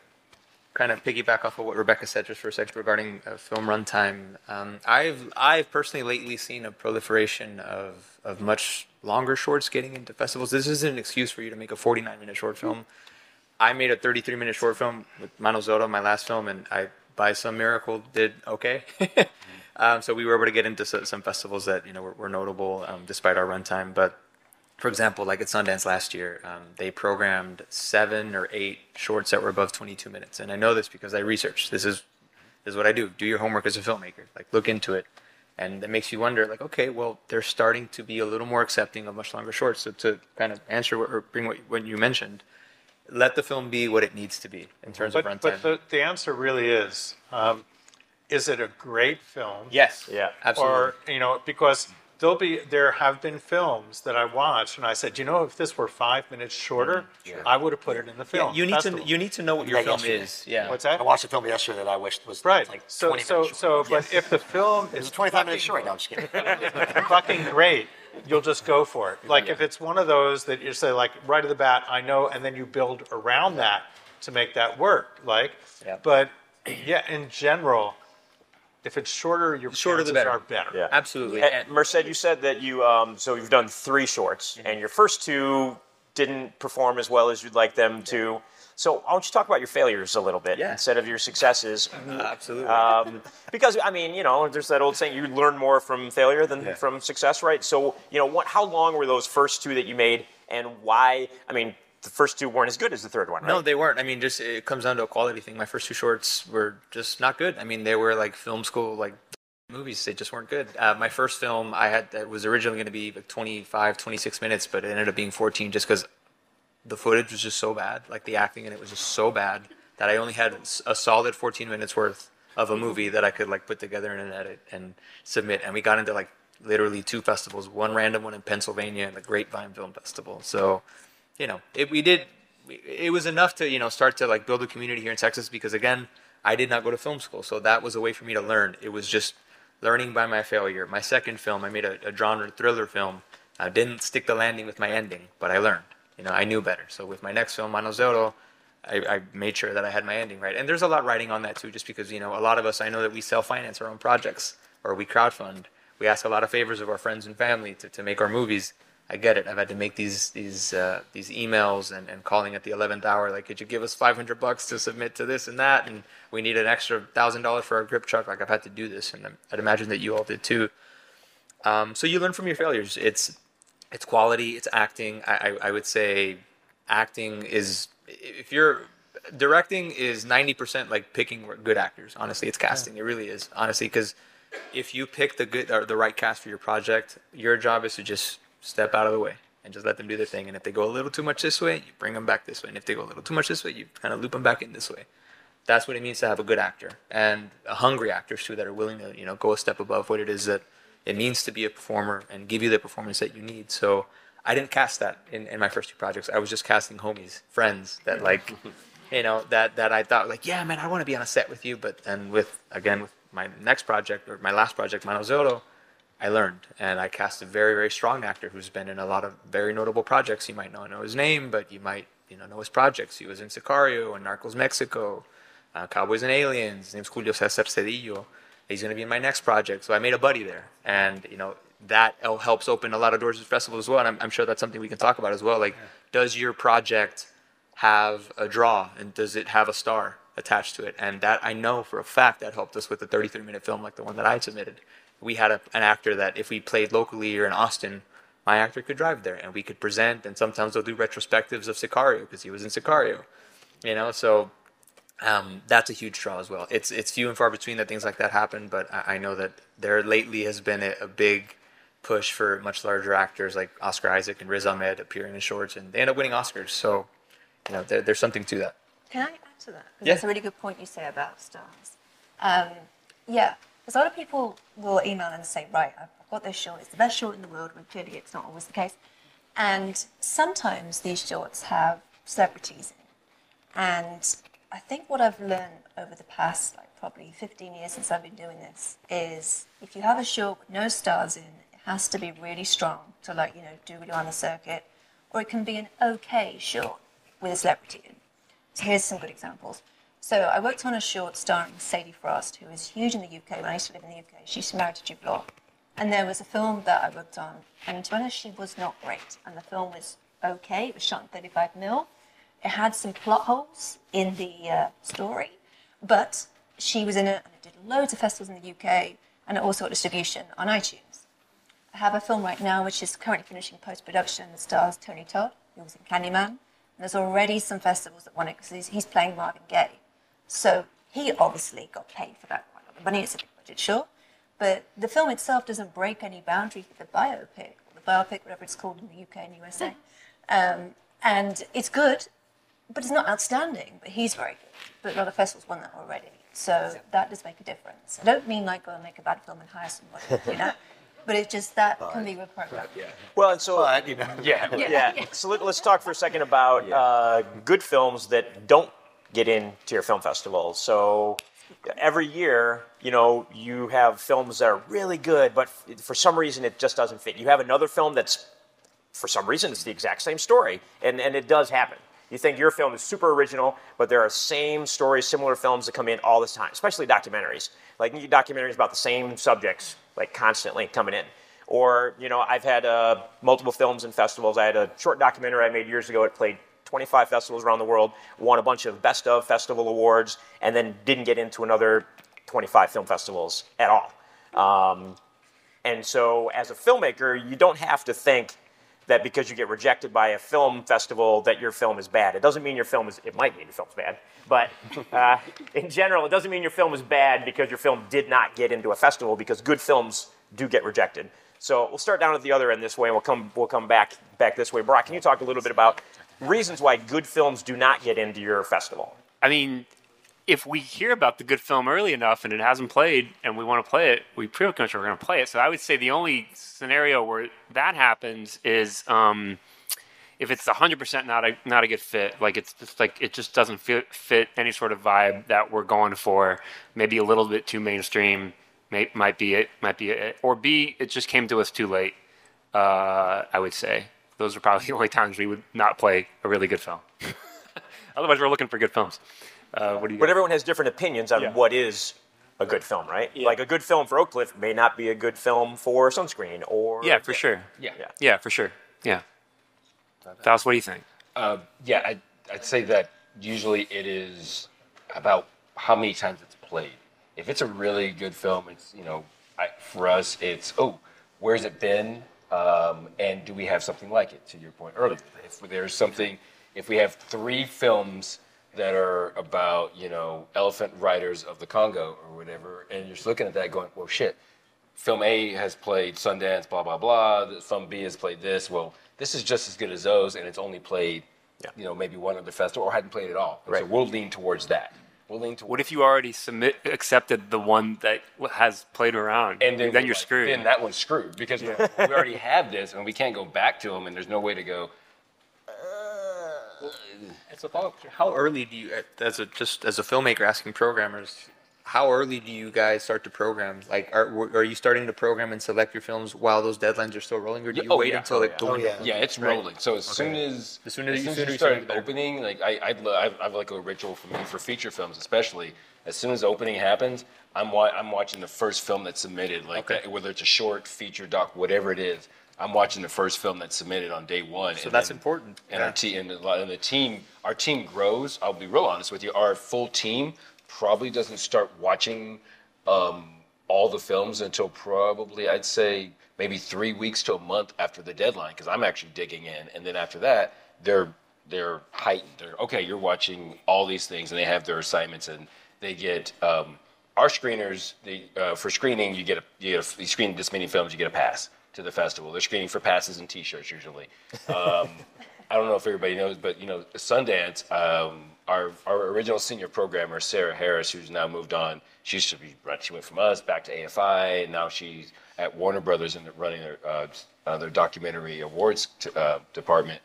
kind of piggyback off of what Rebecca said just for a second regarding uh, film runtime, um, I've I've personally lately seen a proliferation of of much longer shorts getting into festivals. This isn't an excuse for you to make a 49 minute short film. I made a 33 minute short film with Manos de Oro, my last film, and I by some miracle did okay. [laughs] um, so we were able to get into some festivals that you know were, were notable um, despite our runtime, but for example, like at Sundance last year, um, they programmed seven or eight shorts that were above 22 minutes. And I know this because I researched. This is this is what I do. Do your homework as a filmmaker. Like look into it, and it makes you wonder. Like okay, well they're starting to be a little more accepting of much longer shorts. So to kind of answer what, or bring what, what you mentioned, let the film be what it needs to be in terms of But, runtime. but the, the answer really is, um, is it a great film? yes, Yeah. absolutely. Or, you know, because there'll be, there have been films that I watched and I said, you know, if this were five minutes shorter, mm, I would have put it in the film. Yeah, you need festival." to you need to know what your Yeah, film yesterday. is. Yeah. What's that? I watched a film yesterday that I wished was Right. like So, 20 so, minutes so, short. but if the film is 25 minutes short. No, I'm just kidding. [laughs] fucking great, you'll just go for it. Like if it's one of those that you say like right at the bat, I know, and then you build around that to make that work. Like, Yeah. but yeah, in general, if it's shorter, your shorter the better. are better. Yeah. Absolutely. And Merced, you said that you um, so you've done three shorts, Mm-hmm. and your first two didn't perform as well as you'd like them to. So why don't you talk about your failures a little bit Yeah. instead of your successes? [laughs] absolutely. Um, because I mean, you know, there's that old saying: you learn more from failure than from success, right? So, you know, what? How long were those first two that you made, and why? I mean, the first two weren't as good as the third one, right? No, they weren't. I mean, just it comes down to a quality thing. My first two shorts were just not good. I mean, they were like film school like movies. They just weren't good. Uh, my first film, I had that was originally going to be like 25, 26 minutes, but it ended up being 14 just because the footage was just so bad. Like the acting in it was just so bad that I only had a solid 14 minutes worth of a movie that I could like put together in an edit and submit. And we got into like literally two festivals, one random one in Pennsylvania and the Grapevine Film Festival. So, you know, it, we did. It was enough to you know start to like build a community here in Texas because again, I did not go to film school, so that was a way for me to learn. It was just learning by my failure. My second film, I made a, a genre thriller film. I didn't stick the landing with my ending, but I learned. You know, I knew better. So with my next film, Manos de Oro, I, I made sure that I had my ending right. And there's a lot writing on that too, just because you know a lot of us. I know that we self-finance our own projects or we crowdfund. We ask a lot of favors of our friends and family to, to make our movies. I get it. I've had to make these these uh, these emails and, and calling at the eleventh hour, like, could you give us five hundred bucks to submit to this and that, and we need an extra thousand dollars for our grip truck. Like I've had to do this, and I'd imagine that you all did too. Um, so you learn from your failures. It's it's quality. It's acting. I, I, I would say acting is if you're directing is 90% like picking good actors honestly it's casting it really is honestly because if you pick the good or the right cast for your project your job is to just step out of the way and just let them do their thing. And if they go a little too much this way you bring them back this way. And if they go a little too much this way you kind of loop them back in this way. That's what it means to have a good actor and a hungry actors too that are willing to you know go a step above what it is that it means to be a performer and give you the performance that you need. So i didn't cast that in, in my first two projects. I was just casting homies friends that like [laughs] you know that that i thought like yeah man i want to be on a set with you. But then with again with my next project or my last project Manos de Oro, I learned and I cast a very very strong actor who's been in a lot of very notable projects. You might not know his name, but you might you know know his projects. He was in Sicario and Narcos Mexico, uh, Cowboys and Aliens. His name's Julio Cesar Cedillo. He's going to be in my next project, so I made a buddy there, and you know that helps open a lot of doors at festivals as well. And I'm, I'm sure that's something we can talk about as well. Like, does your project have a draw and does it have a star? attached to it, and that I know for a fact that helped us with the 33 minute film like the one that I submitted. We had a, an actor that if we played locally or in Austin, my actor could drive there and we could present, and sometimes they'll do retrospectives of Sicario because he was in Sicario, you know. So um, that's a huge draw as well. It's it's few and far between that things like that happen, but I, I know that there lately has been a, a big push for much larger actors like Oscar Isaac and Riz Ahmed appearing in shorts, and they end up winning Oscars. So, you know, there, there's something to that. Can I add to that? Yeah. That's a really good point you say about stars. Um, yeah, because a lot of people will email and say, right, I've got this short, it's the best short in the world, when clearly it's not always the case. And sometimes these shorts have celebrities in. And I think what I've learned over the past, like probably 15 years since I've been doing this, is if you have a short with no stars in, it has to be really strong to like, you know, do really on the circuit. Or it can be an okay short with a celebrity in. So here's some good examples. So I worked on a short starring Sadie Frost, who is huge in the UK. When I used to live in the UK, she's married to Jude Law. And there was a film that I worked on, and to be honest, she was not great. And the film was okay. It was shot in 35 mil. It had some plot holes in the uh, story, but she was in it, and it did loads of festivals in the UK, and it also got distribution on iTunes. I have a film right now which is currently finishing post production that stars Tony Todd, who was in Candyman. And there's already some festivals that want it because he's, he's playing Marvin Gaye. So he obviously got paid for that quite a lot of money. It's a big budget, sure. But the film itself doesn't break any boundaries with the biopic, or the biopic, whatever it's called in the UK and USA. Um, and it's good, but it's not outstanding. But he's very good. But a lot of festivals want that already. So that does make a difference. I don't mean like go and make a bad film and hire somebody, you know? [laughs] But it's just that can be reprogrammed. Well, and so But, you know, Yeah. [laughs] yeah. So let, us talk for a second about uh, good films that don't get into your film festival. So every year, you know, you have films that are really good, but for some reason it just doesn't fit. You have another film that's, for some reason, it's the exact same story, and, and it does happen. You think your film is super original, but there are same stories, similar films that come in all the time, especially documentaries. Like documentaries about the same subjects, like constantly coming in. Or, you know, I've had uh, multiple films in festivals. I had a short documentary I made years ago. It played 25 festivals around the world, won a bunch of best of festival awards, and then didn't get into another 25 film festivals at all. Um, and so, as a filmmaker, you don't have to think that because you get rejected by a film festival that your film is bad. It doesn't mean your film is. It might mean your film's bad, but [laughs] uh, in general, it doesn't mean your film is bad because your film did not get into a festival. Because good films do get rejected. So we'll start down at the other end this way, and we'll come we'll come back back this way. Brock, can you talk a little bit about reasons why good films do not get into your festival? I mean, if we hear about the good film early enough and it hasn't played and we want to play it, we pretty much are going to play it. So I would say the only scenario where that happens is um, if it's 100% not a not a good fit. Like it's just like it just doesn't fit fit any sort of vibe that we're going for. Maybe a little bit too mainstream. May, might be it. Might be it. Or B, it just came to us too late. Uh, I would say those are probably [laughs] the only times we would not play a really good film. [laughs] Otherwise, we're looking for good films. Uh, what do you? But guys- everyone has different opinions on Yeah. what is a good film, right? Like a good film for Oak Cliff may not be a good film for Sunscreen, or yeah, for sure. Yeah. Yeah. Yeah, for sure. Yeah. Dallas, what do you think? Yeah, I'd, I'd say that usually it is about how many times it's played. If it's a really good film, it's, you know, I, for us, it's, oh, where's it been? Um, and do we have something like it, to your point earlier? If there's something, if we have three films that are about, you know, elephant riders of the Congo or whatever, and you're just looking at that going, well, shit, film A has played Sundance, blah blah blah. Film B has played this. Well, this is just as good as those, and it's only played, you know, maybe one other festival or hadn't played at all. So we'll lean towards that. We'll lean towards. What if you already submit accepted the one that has played around? and then, then you're like, screwed. Then that one's screwed because we already have this, and we can't go back to them, and there's no way to go. Uh, uh, it's a follow-up. How early do you, as a just as a filmmaker, asking programmers, how early do you guys start to program? Like, are are you starting to program and select your films while those deadlines are still rolling, or do you Oh, wait yeah. until Oh, like yeah. the Oh, yeah. Yeah, it's Right. rolling. So as soon as The sooner- the as soon as you you start start, the better. opening, like I, I'd, lo- I've, I've like a ritual for me for feature films, especially. As soon as opening happens, I'm wa- I'm watching the first film that's submitted, like Okay. that, whether it's a short, feature, doc, whatever it is. I'm watching the first film that's submitted on day one. So that's then- important. And Yeah. our team, and, and the team, our team grows. I'll be real honest with you. Our full team probably doesn't start watching um, all the films until probably I'd say maybe three weeks to a month after the deadline because I'm actually digging in, and then after that they're they're heightened. They're okay. You're watching all these things, and they have their assignments, and they get. Um, our screeners, the, uh, for screening, you get a you, get a, you screen this many films, you get a pass to the festival. They're screening for passes and T-shirts usually. [laughs] Um, I don't know if everybody knows, but you know, Sundance, um, our our original senior programmer Sarah Harris, who's now moved on, she used to be she went from us back to AFI, and now she's at Warner Brothers and running their uh, uh, their documentary awards t- uh, department.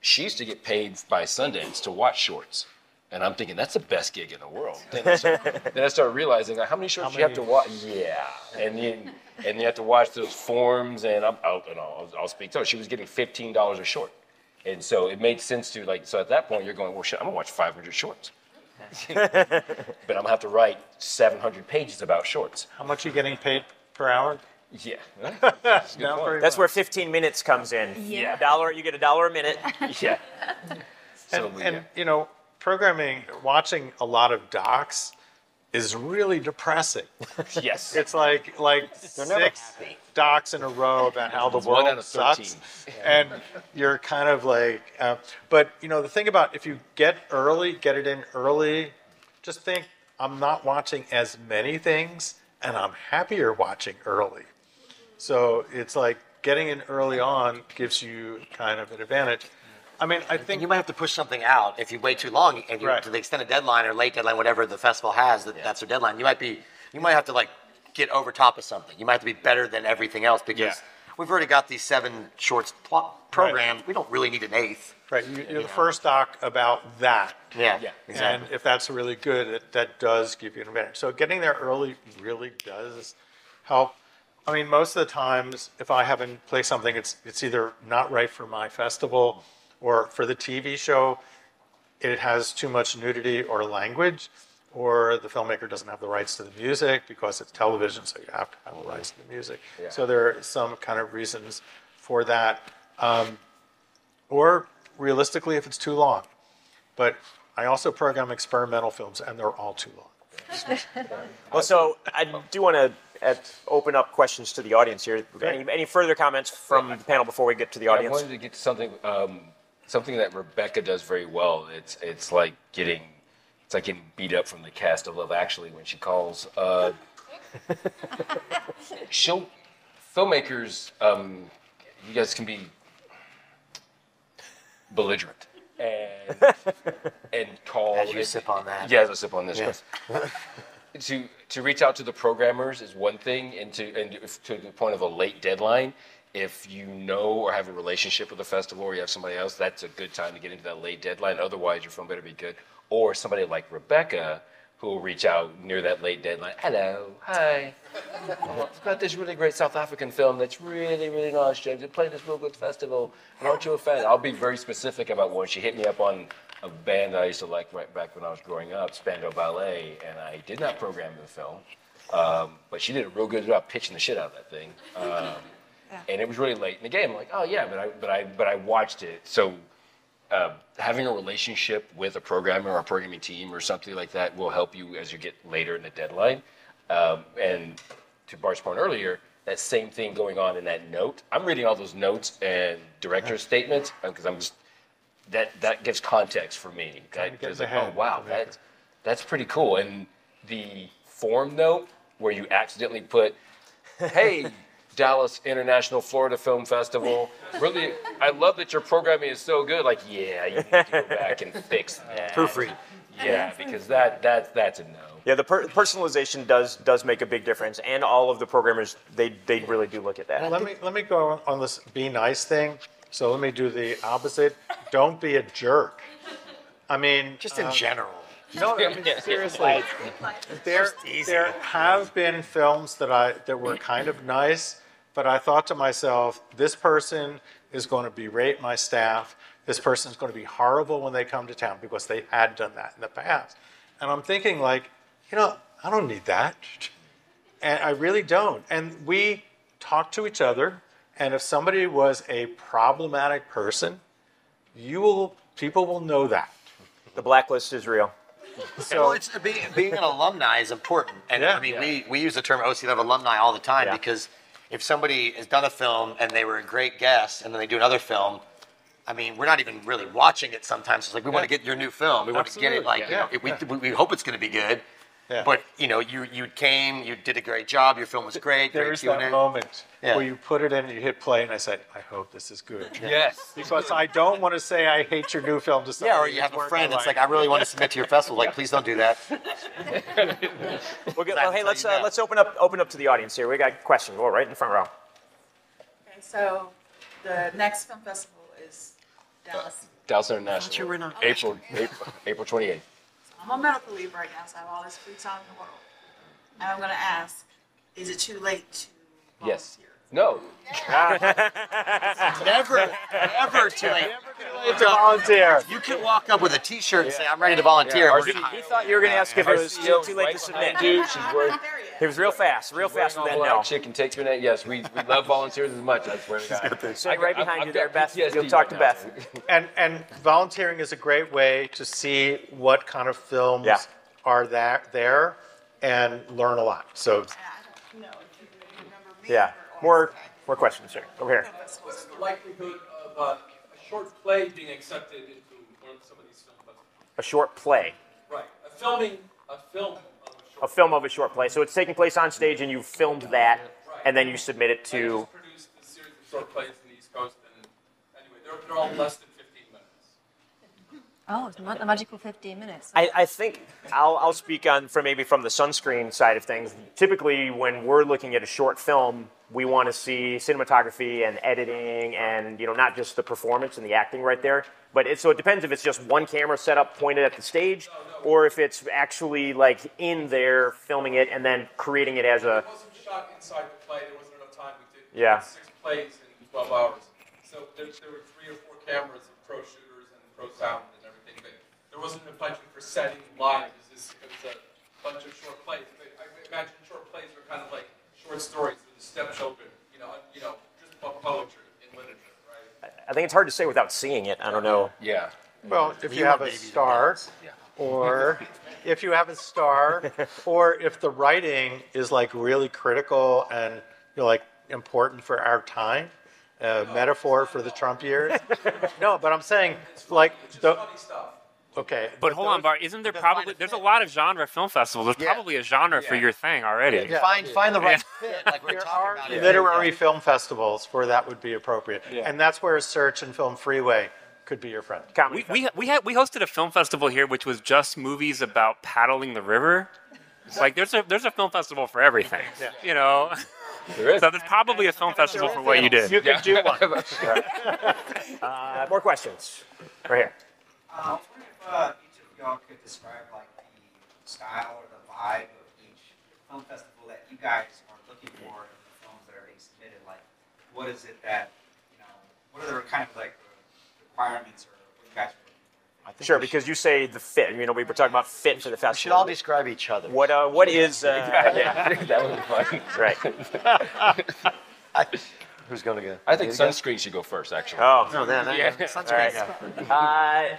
She used to get paid by Sundance to watch shorts. And I'm thinking that's the best gig in the world. Then I started, then I realizing like, how many shorts How you have to watch. Yeah, and you and you have to watch those forms. And I'm out, and I'll, I'll speak to her. She was getting fifteen dollars a short, and so it made sense to like. So at that point, you're going, well, shit, I'm gonna watch 500 shorts, [laughs] but I'm gonna have to write 700 pages about shorts. How much are you getting paid per hour? Yeah, [laughs] Not very That's where 15 minutes comes in. Yeah. A dollar, you get a dollar a minute. [laughs] yeah. So and, we- and you know, programming, watching a lot of docs is really depressing. yes, [laughs] It's like like never six docs in a row about how the It's one out world of sucks, 13. and you're kind of like. Uh, but you know, the thing about if you get early, get it in early. Just think, I'm not watching as many things, and I'm happier watching early. So it's like getting in early on gives you kind of an advantage. I mean, I And think you might have to push something out if you wait too long and you, Right. to the extended deadline or late deadline, whatever the festival has, that, that's their deadline. You might be, you might have to like get over top of something. You might have to be better than everything else because we've already got these seven shorts plot programmed. We don't really need an eighth. right, you, you're the first doc about that. Yeah, Yeah. exactly. And if that's really good, it, that does give you an advantage. So getting there early really does help. I mean, most of the times, if I haven't played something, it's it's either not right for my festival, or for the TV show, it has too much nudity or language, or the filmmaker doesn't have the rights to the music because it's television, so you have to have the rights to the music. So there are some kind of reasons for that, um, or realistically, if it's too long. But I also program experimental films, and they're all too long. [laughs] Well, so I do want to open up questions to the audience here. Any, any further comments from the panel before we get to the audience? I wanted to get to something, um, something that Rebecca does very well. It's it's like getting, it's like getting beat up from the cast of Love Actually when she calls. Uh, [laughs] she'll filmmakers. Um, you guys can be belligerent and and call. As you sip on that. Yeah, as I sip on this. Chris. to to reach out to the programmers is one thing, and to and if, to the point of a late deadline, if you know or have a relationship with a festival or you have somebody else, that's a good time to get into that late deadline. Otherwise, your film better be good. Or somebody like Rebecca who will reach out near that late deadline. Hello, hi. I've got this really great South African film that's really, really nice, James. It played this real good festival. And aren't you a fan? I'll be very specific about one. She hit me up on a band I used to like right back when I was growing up, Spandau Ballet, and I did not program the film. Um, but she did a real good job pitching the shit out of that thing. Um, and it was really late in the game. I'm like, oh yeah, but I, but I, but I watched it. So uh, having a relationship with a programmer or a programming team or something like that will help you as you get later in the deadline. Um, and to Bart's point earlier, that same thing going on in that note. I'm reading all those notes and director's statements because I'm just that that gives context for me. That get like, oh wow, of the maker. that's that's pretty cool. And the form note where you accidentally put, "Hey, Dallas International Florida Film Festival, really, I love that your programming is so good." Like, yeah, you need to go [laughs] back and fix that. Proofread. Yeah, because that that that's a no. Yeah, the per- personalization does does make a big difference, and all of the programmers they they really do look at that. Let me let me go on this be nice thing. So let me do the opposite. Don't be a jerk. I mean, Just in um, general. No, I mean, [laughs] seriously. There, there have been films that I that were kind of nice, but I thought to myself, this person is going to berate my staff. This person is going to be horrible when they come to town because they had done that in the past. And I'm thinking, like, you know, I don't need that, and I really don't. And we talk to each other, And if somebody was a problematic person, you will people will know that. The blacklist is real. [laughs] well, it's being, being an alumni is important, and Yeah. I mean, we, we use the term OCLF alumni all the time Yeah. because if somebody has done a film and they were a great guest, and then they do another film, I mean, we're not even really watching it. Sometimes it's like we want to get your new film, we want to get it like Yeah. you know, we, we, we hope it's going to be good. Yeah. But you know, you you came, you did a great job. Your film was great. There great is that Q&A. moment Yeah. where you put it in, and you hit play, and I said, I hope this is good. Yes. Because I don't want to say I hate your new film to somebody. Yeah, or you have a friend I that's like, I really want to submit to your festival. Like, please don't do that. We'll get, well, hey, let's uh, let's open up open up to the audience here. We got a question. Go right in the front row. Okay, so the next film festival is Dallas. Dallas International. you April, April, April 28th. I'm on medical leave right now, so I have all this free time in the world. And I'm gonna ask, is it too late to Yes. Volunteer? No. [laughs] Never, never too late. to volunteer. You can walk up with a T-shirt and say, "I'm ready to volunteer." Our We're He thought you were going to ask if it was too, too late right to submit. you. She's working. He was real fast, real fast with that no. Chicken takes take your name. Yes, we, we love volunteers as much. I swear to God. Sitting right behind I've you there, Beth. PTSD You'll talk to right now. Beth. And and volunteering is a great way to see what kind of films Yeah. are that there and learn a lot. So And I don't know if you remember me. Yeah. More more questions, here. Over here. What's the likelihood of uh, a short play being accepted into one of some of these film festivals? A short play. Right, a filming, a film of a A short. film of a short play. So it's taking place on stage and you filmed that and then you submit it I to just produced a series of short plays in the East Coast, and anyway, they're, they're all less than 15 minutes. Oh, it's ma- a magical 15 minutes. I, I think I'll, I'll speak on from maybe from the sunscreen side of things. Typically, when we're looking at a short film, we want to see cinematography and editing, and you know, not just the performance and the acting right there. But it, so it depends if it's just one camera set up pointed at the stage, or if it's actually like in there filming it and then creating it as a. It wasn't shot inside the play, there wasn't enough time. We did Yeah. six plays in 12 hours. So there, there were three or four cameras of pro shooters and pro sound and everything. But there wasn't enough budget for setting live. It was, just, it was a bunch of short plays. But I imagine short plays are kind of like short stories with a steps open, you know, you know, just poetry in literature, right? I think it's hard to say without seeing it. I don't know. Yeah. well, if you You have a star. Yeah. or [laughs] if you have a star, or if the writing is like really critical and you know, like important for our time, a metaphor for the Trump years. [laughs] No, but I'm saying like the Funny stuff. Okay. But hold on, Bart. Isn't there probably there's a lot of genre film festivals? There's Yeah. probably a genre for your thing already. Yeah. Find find the right [laughs] fit, like we're There talking are about. here. literary film festivals where that would be appropriate, and that's where Search and Film Freeway could be your friend. Comedy We, we, we, had, we hosted a film festival here, which was just movies about paddling the river. Like there's a there's a film festival for everything, you know. There is. So there's probably a film festival for what you did. You could do one. [laughs] [laughs] Uh, more questions. Right here. Uh, I was wondering if each of y'all could describe like the style or the vibe of each film festival that you guys are looking for in the films that are being submitted. Like, what is it that you know? What are the kind of like requirements or what you guys are looking for? Sure, because you say the fit. You know, we were talking about fit for the We festival. should all describe each other. What uh, what is uh, [laughs] yeah, that would be fun. right? [laughs] I, who's going to go? I think sunscreen should go first, actually. Oh, No, then, then Yeah. sunscreen. All right. uh,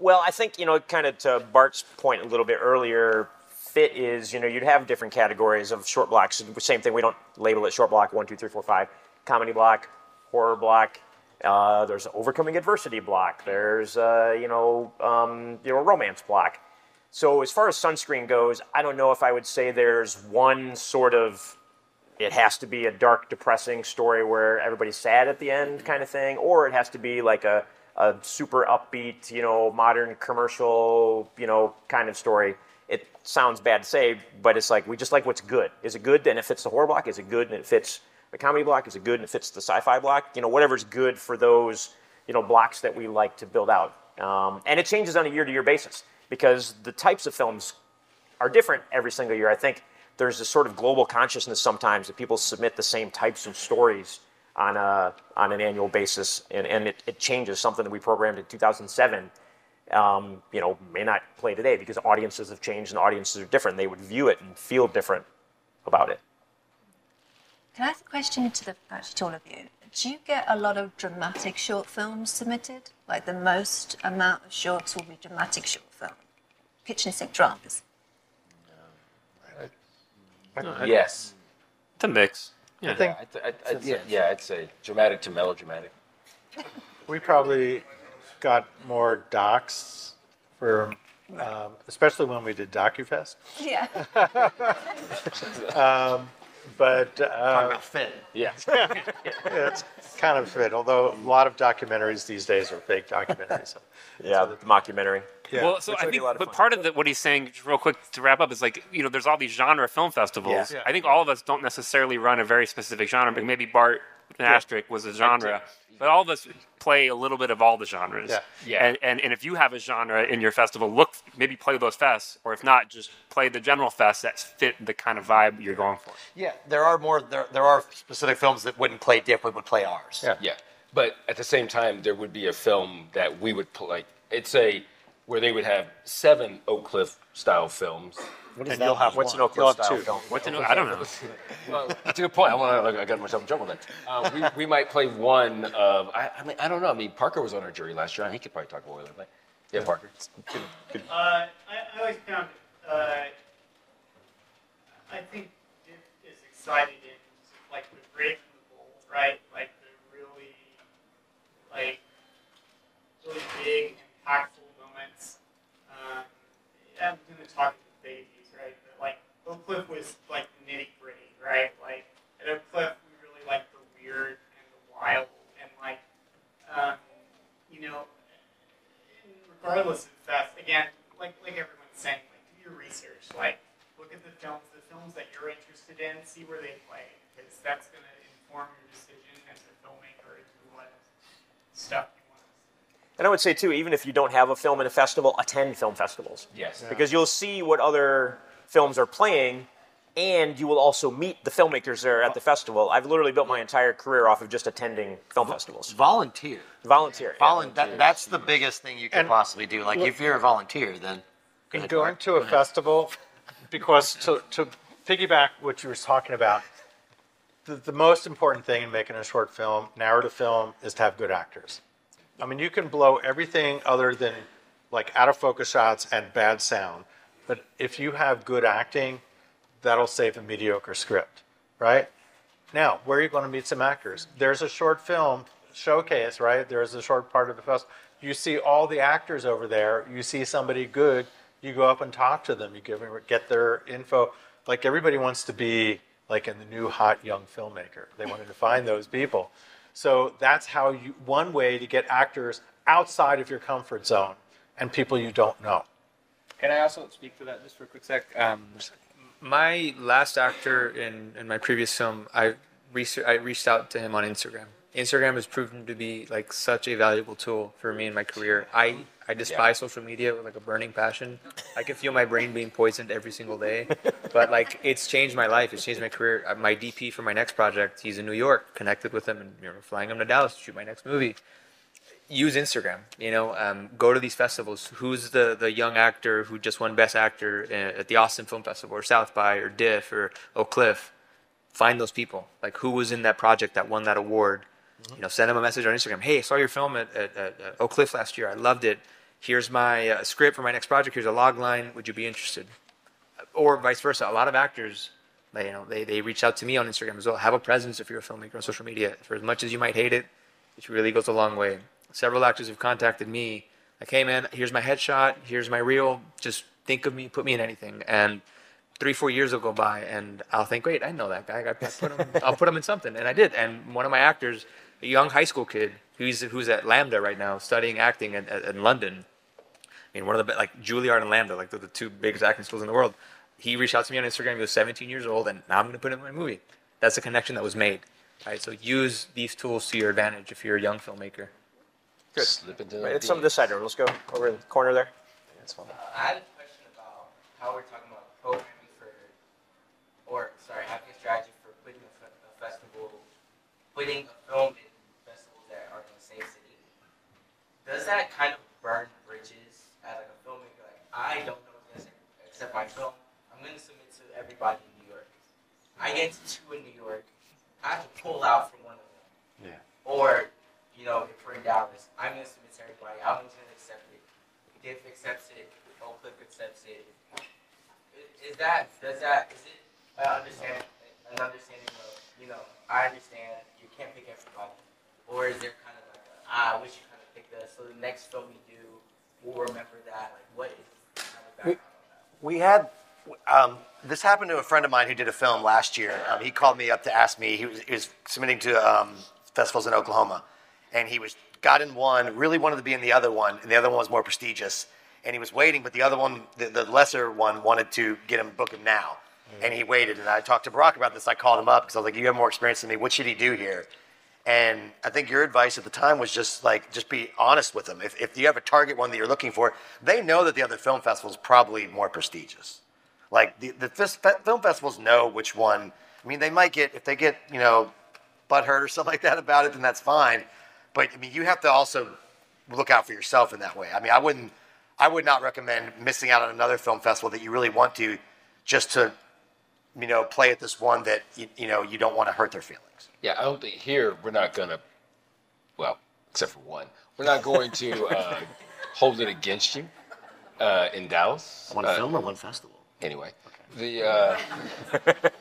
well, I think you know, kind of to Bart's point a little bit earlier. Fit is you know you'd have different categories of short blocks. Same thing. We don't label it short block one, two, three, four, five. Comedy block, horror block. Uh, there's overcoming adversity block. There's uh, you know um, you know romance block. So as far as sunscreen goes, I don't know if I would say there's one sort of it has to be a dark, depressing story where everybody's sad at the end, kind of thing, or it has to be like a, a super upbeat, you know, modern commercial, you know, kind of story. It sounds bad to say, but it's like we just like what's good. Is it good and it fits the horror block? Is it good and it fits the comedy block? Is it good and it fits the sci-fi block? You know, whatever's good for those, you know, blocks that we like to build out. Um, and it changes on a year-to-year basis because the types of films are different every single year. I think there's this sort of global consciousness sometimes that people submit the same types of stories on a on an annual basis, and, and it, it changes something that we programmed in 2007. Um, you know, may not play today because audiences have changed and audiences are different. They would view it and feel different about it. Can I ask a question to the actually to all of you? Do you get a lot of dramatic short films submitted? Like the most amount of shorts will be dramatic short film, kitchen sink dramas. Yes. It's a mix. Yeah. I think I'd, I'd, I'd say, yeah, I'd say dramatic to melodramatic. we probably got more docs for, um, especially when we did DocuFest. Yeah. [laughs] Um, but uh, fit. Yeah. [laughs] it's kind of fit. Although a lot of documentaries these days are fake documentaries. Yeah, the mockumentary. Yeah. Well, so I think, a lot of but fun. part of the, what he's saying, real quick to wrap up, is like you know, there's all these genre film festivals. Yeah. Yeah. I think all of us don't necessarily run a very specific genre. But maybe Bart and Asterisk was a genre, but all of us play a little bit of all the genres. Yeah. Yeah. And, and and if you have a genre in your festival, look maybe play those fests, or if not, just play the general fest that fit the kind of vibe you're going for. Yeah, there are more. There, there are specific films that wouldn't play Diff, but would play ours. Yeah. Yeah, but at the same time, there would be a film that we would play. like. It's a where they would have seven Oak Cliff style films. What is and you'll have What's one. an Oak Cliff style two. film? What to know? I don't know. [laughs] Well, that's a good point. I want to. I got myself in trouble then. Uh, we, we might play one of. I, I mean, I don't know. I mean, Parker was on our jury last year, and he could probably talk about Boilerplate. Yeah, Parker. Uh, I, I always found, uh, I think Dick is excited in like the breaking the mold, right? Like the really, like, really big, impactful moments. Um, I'm gonna talk to the babies, right? But like Oak Cliff was like nitty gritty, right? Like at Oak Cliff, we really like the weird and the wild, and like, um, you know, regardless of that, again, like like everyone's saying, like do your research, like look at the films, the films that you're interested in, see where they play, because that's going to inform your decision as a filmmaker as to what stuff. And I would say too, even if you don't have a film in a festival, attend film festivals. Yes. because you'll see what other films are playing and you will also meet the filmmakers there at the festival. I've literally built my entire career off of just attending film festivals. Volunteer. Volunteer. yeah. Volun- that, that's the biggest thing you can And- possibly do. Like, if you're a volunteer, then. Go in ahead, going Mark. to a festival, because to, to piggyback what you were talking about, the, the most important thing in making a short film, narrative film, is to have good actors. I mean, you can blow everything other than like out of focus shots and bad sound, but if you have good acting, that'll save a mediocre script, right? Now, where are you going to meet some actors? There's a short film showcase, right? There's a short part of the festival. You see all the actors over there. You see somebody good. You go up and talk to them. You give them, get their info. Like everybody wants to be like in the new hot young filmmaker. They wanted to find those people. So that's how you one way to get actors outside of your comfort zone and people you don't know. Can I also speak to that just for a quick sec? Um, my last actor in, in my previous film, I, research, I reached out to him on Instagram. Instagram has proven to be like such a valuable tool for me in my career. I, I despise social media with like a burning passion. I can feel my brain being poisoned every single day, but like it's changed my life. It's changed my career. Uh, My DP for my next project, he's in New York. Connected with him and you know, flying him to Dallas to shoot my next movie use Instagram. You know, um, go to these festivals. Who's the the young actor who just won Best Actor uh, at the Austin Film Festival or South by or Diff or Oak Cliff? Find those people. Like who was in that project that won that award. You know, send them a message on Instagram. Hey, I saw your film at, at, at at Oak Cliff last year. I loved it. Here's my uh, script for my next project. Here's a log line. Would you be interested? Or vice versa. A lot of actors, they, you know, they, they reach out to me on Instagram as well. Have a presence if you're a filmmaker on social media. For as much as you might hate it, it really goes a long way. Several actors have contacted me, like, hey man, here's my headshot, here's my reel, just think of me, put me in anything. And three, four years will go by, and I'll think, wait, I know that guy. I put him, [laughs] I'll put him in something, and I did. And one of my actors, a young high school kid, who's who's at LAMDA right now, studying acting in, in London. I mean, one of the like Juilliard and LAMDA, like the, the two biggest acting schools in the world. He reached out to me on Instagram. He was 17 years old, and now I'm going to put him in my movie. That's a connection that was made. Right, so use these tools to your advantage if you're a young filmmaker. Good. Slip into Right, it's some of this side room. Let's go over in the corner there. That's fine. Uh, I had a question about how we're talking about programming for, or sorry, having a strategy for putting a, a festival, putting a film in festivals that are in the same city. Does that kind of burn bridges as like a filmmaker? Like, I don't know gonna accept my film. I'm gonna submit to everybody in New York. I get to two in New York. I have to pull out from one of them. Yeah. Or, you know, if we're in Dallas, I'm gonna submit to everybody. Allenton accept it. Diff accepts it. Oak Cliff accepts it. Is that does that is it an understanding an understanding of you know I understand you can't pick everybody, or is there kind of like a, ah, I wish you kind of picked us so the next film we do we'll remember that like what is We had um, this happened to a friend of mine who did a film last year. Um, he called me up to ask me. He was, he was submitting to um, festivals in Oklahoma, and he was got in one. Really wanted to be in the other one, and the other one was more prestigious. And he was waiting, but the other one, the, the lesser one, wanted to get him book him now, and he waited. And I talked to Barak about this. I called him up because I was like, "You have more experience than me. What should he do here?" And I think your advice at the time was just like, just be honest with them. If, if you have a target one that you're looking for, they know that the other film festival is probably more prestigious. Like the, the film festivals know which one. I mean, they might get, if they get, you know, butthurt or something like that about it, then that's fine. But I mean, you have to also look out for yourself in that way. I mean, I wouldn't, I would not recommend missing out on another film festival that you really want to just to, you know, play at this one that, you, you know, you don't want to hurt their feelings. Yeah, I don't think here we're not gonna, well, except for one, we're not going to uh, [laughs] hold it against you uh, in Dallas. One Uh, film or one festival? Anyway, the uh,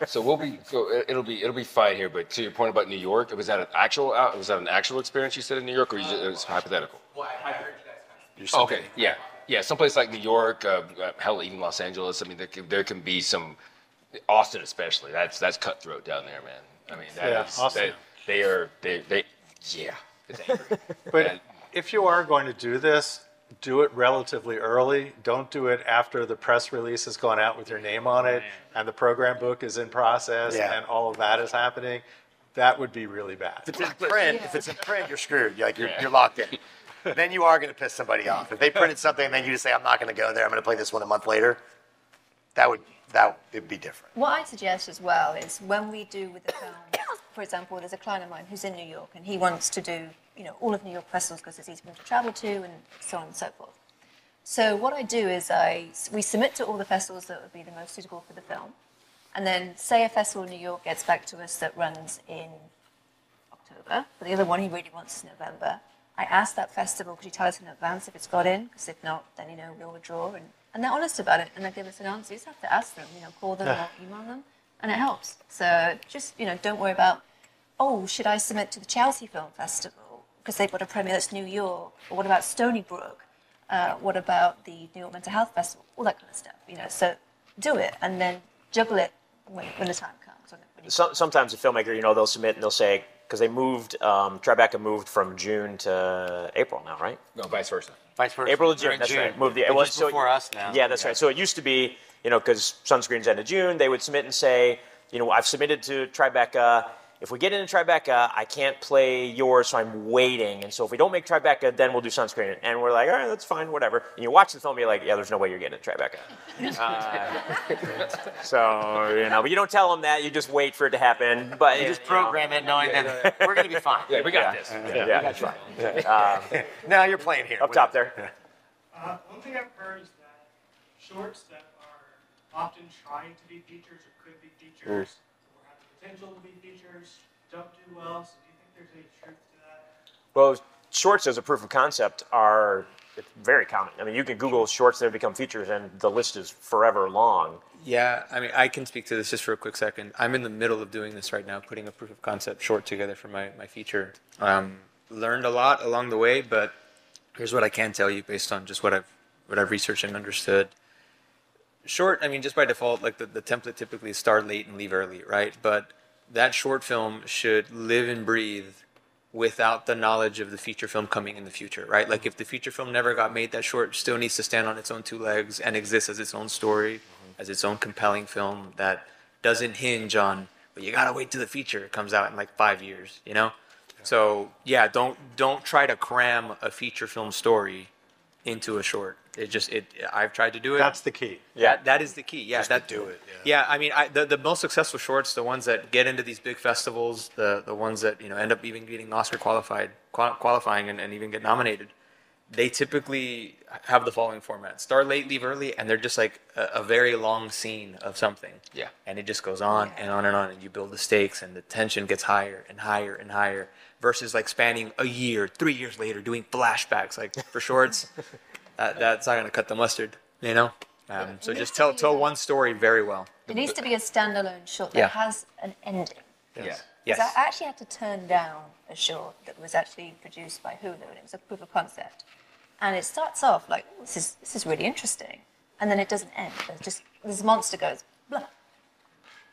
so we'll be so it- it'll be it'll be fine here. But to your point about New York, was that an actual out- was that an actual experience you said in New York, or you just, it was hypothetical? well I, I heard you guys kind of Okay, yeah, yeah. Someplace like New York, uh, uh, hell, even Los Angeles. I mean, there can, there can be some, Austin especially. That's that's cutthroat down there, man. I mean, that Yeah, is- Austin. They, they are they they yeah. It's angry. [laughs] But if you are going to do this, do it relatively early. Don't do it after the press release has gone out with your name on it and the program book is in process Yeah. and all of that is happening. That would be really bad. If it's in print, if it's in print, you're screwed. You're like you're, you're locked in. then you are going to piss somebody off. If they printed something and then you just say, "I'm not going to go there. I'm going to play this one a month later," that would that it'd be different. What I suggest as well is when we do with the film, [coughs] for example, there's a client of mine who's in New York and he wants to do, you know, all of New York festivals because it's easy for him to travel to and so on and so forth. So what I do is I we submit to all the festivals that would be the most suitable for the film, and then say a festival in New York gets back to us that runs in October, but the other one he really wants is November. I ask that festival, could you tell us in advance if it's got in? Because if not, then you know we'll withdraw, and, and they're honest about it, and they give us an answer. You just have to ask them, you know, call them or email them, and it helps. So just you know, don't worry about, oh, should I submit to the Chelsea Film Festival because they've got a premiere that's New York, or what about Stony Brook? Uh, what about the New York Mental Health Festival? All that kind of stuff, you know. So do it, and then juggle it when, when the time comes. When, when you Some, sometimes a filmmaker, you know, they'll submit and they'll say because they moved, um, Tribeca moved from June to April now, right? no, vice versa. Vice versa. April to June. That's June. right. Moved the They're well, just before us now. Yeah, that's right. So it used to be, you know, because sunscreen's end of June, they would submit and say, you know, I've submitted to Tribeca. If we get into Tribeca, I can't play yours, so I'm waiting. And so if we don't make Tribeca, then we'll do sunscreen. And we're like, all right, that's fine, whatever. And you watch the film, you're like, yeah, there's no way you're getting into Tribeca. [laughs] Uh, so you know, but you don't tell them that. You just wait for it to happen. But You just program it knowing that we're going to be fine. Yeah, we got this. Yeah, yeah, that's fine. Um, Now you're playing here. up top there. Uh, one thing I've heard is that shorts that are often trying to be features or could be features or have the potential to be features don't do well. So do you think there's any truth to that? Well, shorts as a proof of concept are it's very common. I mean, you can Google shorts that have become features, and the list is forever long. Yeah, I mean, I can speak to this just for a quick second. I'm in the middle of doing this right now, putting a proof of concept short together for my, my feature. Um, learned a lot along the way, but here's what I can tell you based on just what I've what I've researched and understood. Short, I mean, just by default, like the, the template typically is start late and leave early, right? But that short film should live and breathe without the knowledge of the feature film coming in the future, right? Like if the feature film never got made, that short still needs to stand on its own two legs and exist as its own story, mm-hmm. as its own compelling film that doesn't hinge on, but you gotta wait till the feature comes out in like five years, you know? So yeah, don't don't try to cram a feature film story into a short. It just it. I've tried to do it. That's the key. Yeah. That, that is the key. Yeah, that do it. yeah, I mean, I, the the most successful shorts, the ones that get into these big festivals, the the ones that you know end up even getting Oscar qualified, qual- qualifying, and, and even get nominated. they typically have the following format: start late, leave early, and they're just like a, a very long scene of something. Yeah. And it just goes on and on and on, and you build the stakes, and the tension gets higher and higher and higher. Versus like spanning a year, three years later, doing flashbacks. Like for shorts, [laughs] that, that's not gonna cut the mustard, you know. Um, so just tell tell one story very well. It needs to be a standalone short that Yeah. has an ending. Yes. Because Yes. I actually had to turn down a short that was actually produced by Hulu, and it was a proof of concept. And it starts off like, "Oh, this is this is really interesting, and then it doesn't end. There's just this monster goes blah,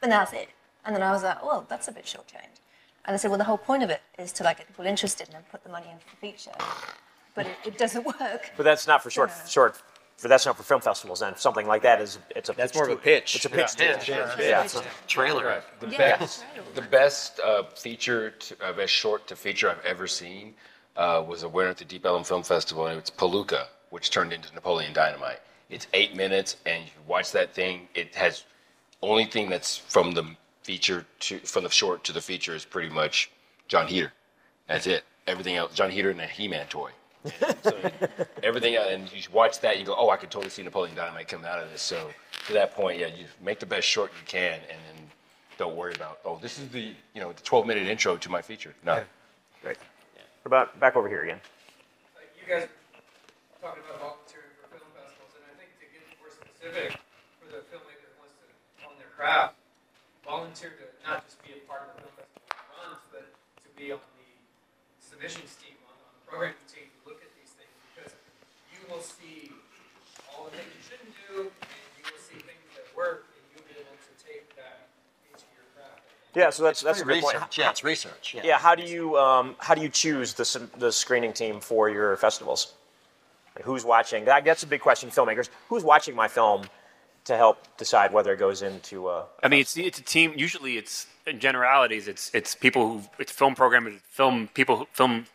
and that's it. And then I was like, well, that's a bit shortchanged. And I said, well, the whole point of it is to like get people interested and then put the money in for the feature. But it, it doesn't [laughs] work. But that's not for short, short. For that's not for film festivals. and something like that is it's a. That's pitch more of a pitch. It's a pitch. Yeah. to it. Yeah. Yeah. It's a trailer. Right. The Yeah. best, the best uh, feature, to, uh, best short to feature I've ever seen uh, was a winner at the Deep Ellum Film Festival, and it's Peluca, which turned into Napoleon Dynamite. It's eight minutes, and you watch that thing. It has only thing that's from the feature to from the short to the feature is pretty much Jon Heder. That's it. Everything else, Jon Heder and a He-Man toy. So everything else, and you watch that, you go, oh, I could totally see Napoleon Dynamite coming out of this. So to that point, yeah, you make the best short you can, and then don't worry about, oh, this is the you know the 12 minute intro to my feature. No. Great. What about back over here again? Like you guys are talking about volunteering for film festivals, and I think to get more specific for the filmmaker who wants to hone their craft, volunteer to not just be a part of the film festival runs, but to be on the submissions team, on, on the programming team, to look at these things, because you will see all the things you shouldn't do, and you will see things that work, and you'll be able to take that into your craft. Yeah, so that's that's a pretty good point. research. Yeah, it's research, yeah. Yeah. How do you um, how do you choose the the screening team for your festivals? Like, who's watching? That, that's a big question, filmmakers. Who's watching my film to help decide whether it goes into? Uh, I mean, it's it's a team. Usually, it's in generalities. It's it's people who it's film programmers, film people, who- film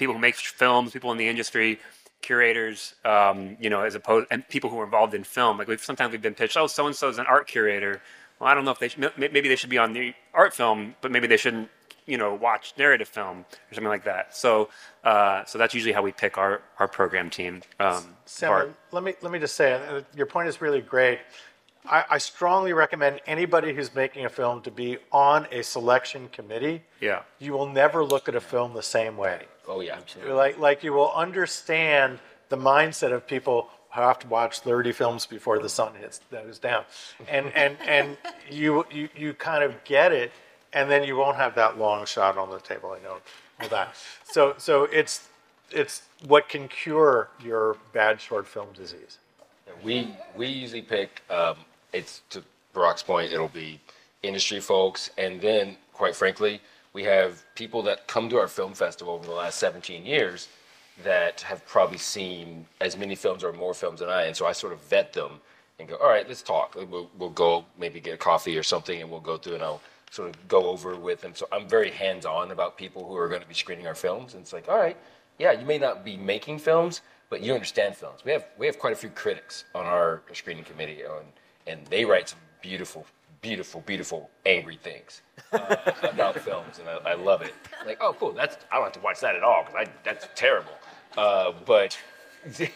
people who make films, people in the industry, curators. Um, you know, as opposed and people who are involved in film. Like we've sometimes we've been pitched, oh, so and so is an art curator. Well, I don't know if they should, maybe they should be on the art film, but maybe they shouldn't. You know, watch narrative film or something like that. So, uh, so that's usually how we pick our, our program team. Um, Sam, let me let me just say, uh, your point is really great. I, I strongly recommend anybody who's making a film to be on a selection committee. Yeah. You will never look at a film the same way. Oh yeah. absolutely. Like like you will understand the mindset of people who have to watch 30 films before the sun hits goes down, and and and you you you kind of get it, and then you won't have that long shot on the table. I know all that. So so it's it's what can cure your bad short film disease. We we usually pick. Um, it's to Barak's point. It'll be industry folks, and then quite frankly, we have people that come to our film festival over the last 17 years that have probably seen as many films or more films than I. And so I sort of vet them and go, all right, let's talk. We'll, we'll go maybe get a coffee or something, and we'll go through and I'll sort of go over with them. So I'm very hands-on about people who are going to be screening our films. And it's like, all right, yeah, you may not be making films, but you understand films. We have we have quite a few critics on our screening committee, and and they write some beautiful, beautiful, beautiful, angry things [laughs] uh, about films, and I, I love it. Like, oh, cool. That's I don't have to watch that at all because that's terrible. Uh, but [laughs]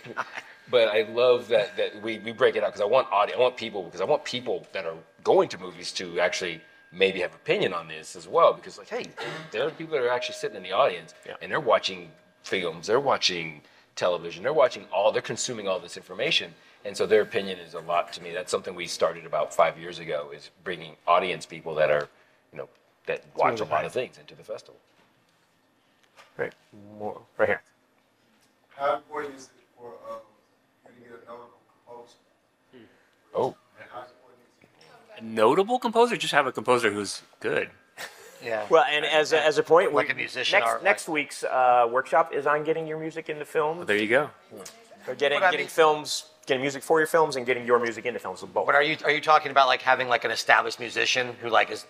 but I love that that we, we break it out because I want audio, I want people because I want people that are going to movies to actually maybe have opinion on this as well because like hey there are people that are actually sitting in the audience and they're watching films they're watching television they're watching all they're consuming all this information and so their opinion is a lot to me that's something we started about five years ago is bringing audience people that are you know that watch a lot of things into the festival Right. More, right here. How important is it for uh, you to get a notable composer? Oh. And how important is it? A notable composer, just have a composer who's good. [laughs] Yeah. Well, and as a, as a point, Like we- a musician Next, or next week's uh, workshop is on getting your music into film. there you go. Or getting But I getting mean- films, getting music for your films, and getting your music into films. Both. But are you are you talking about like having like an established musician who like is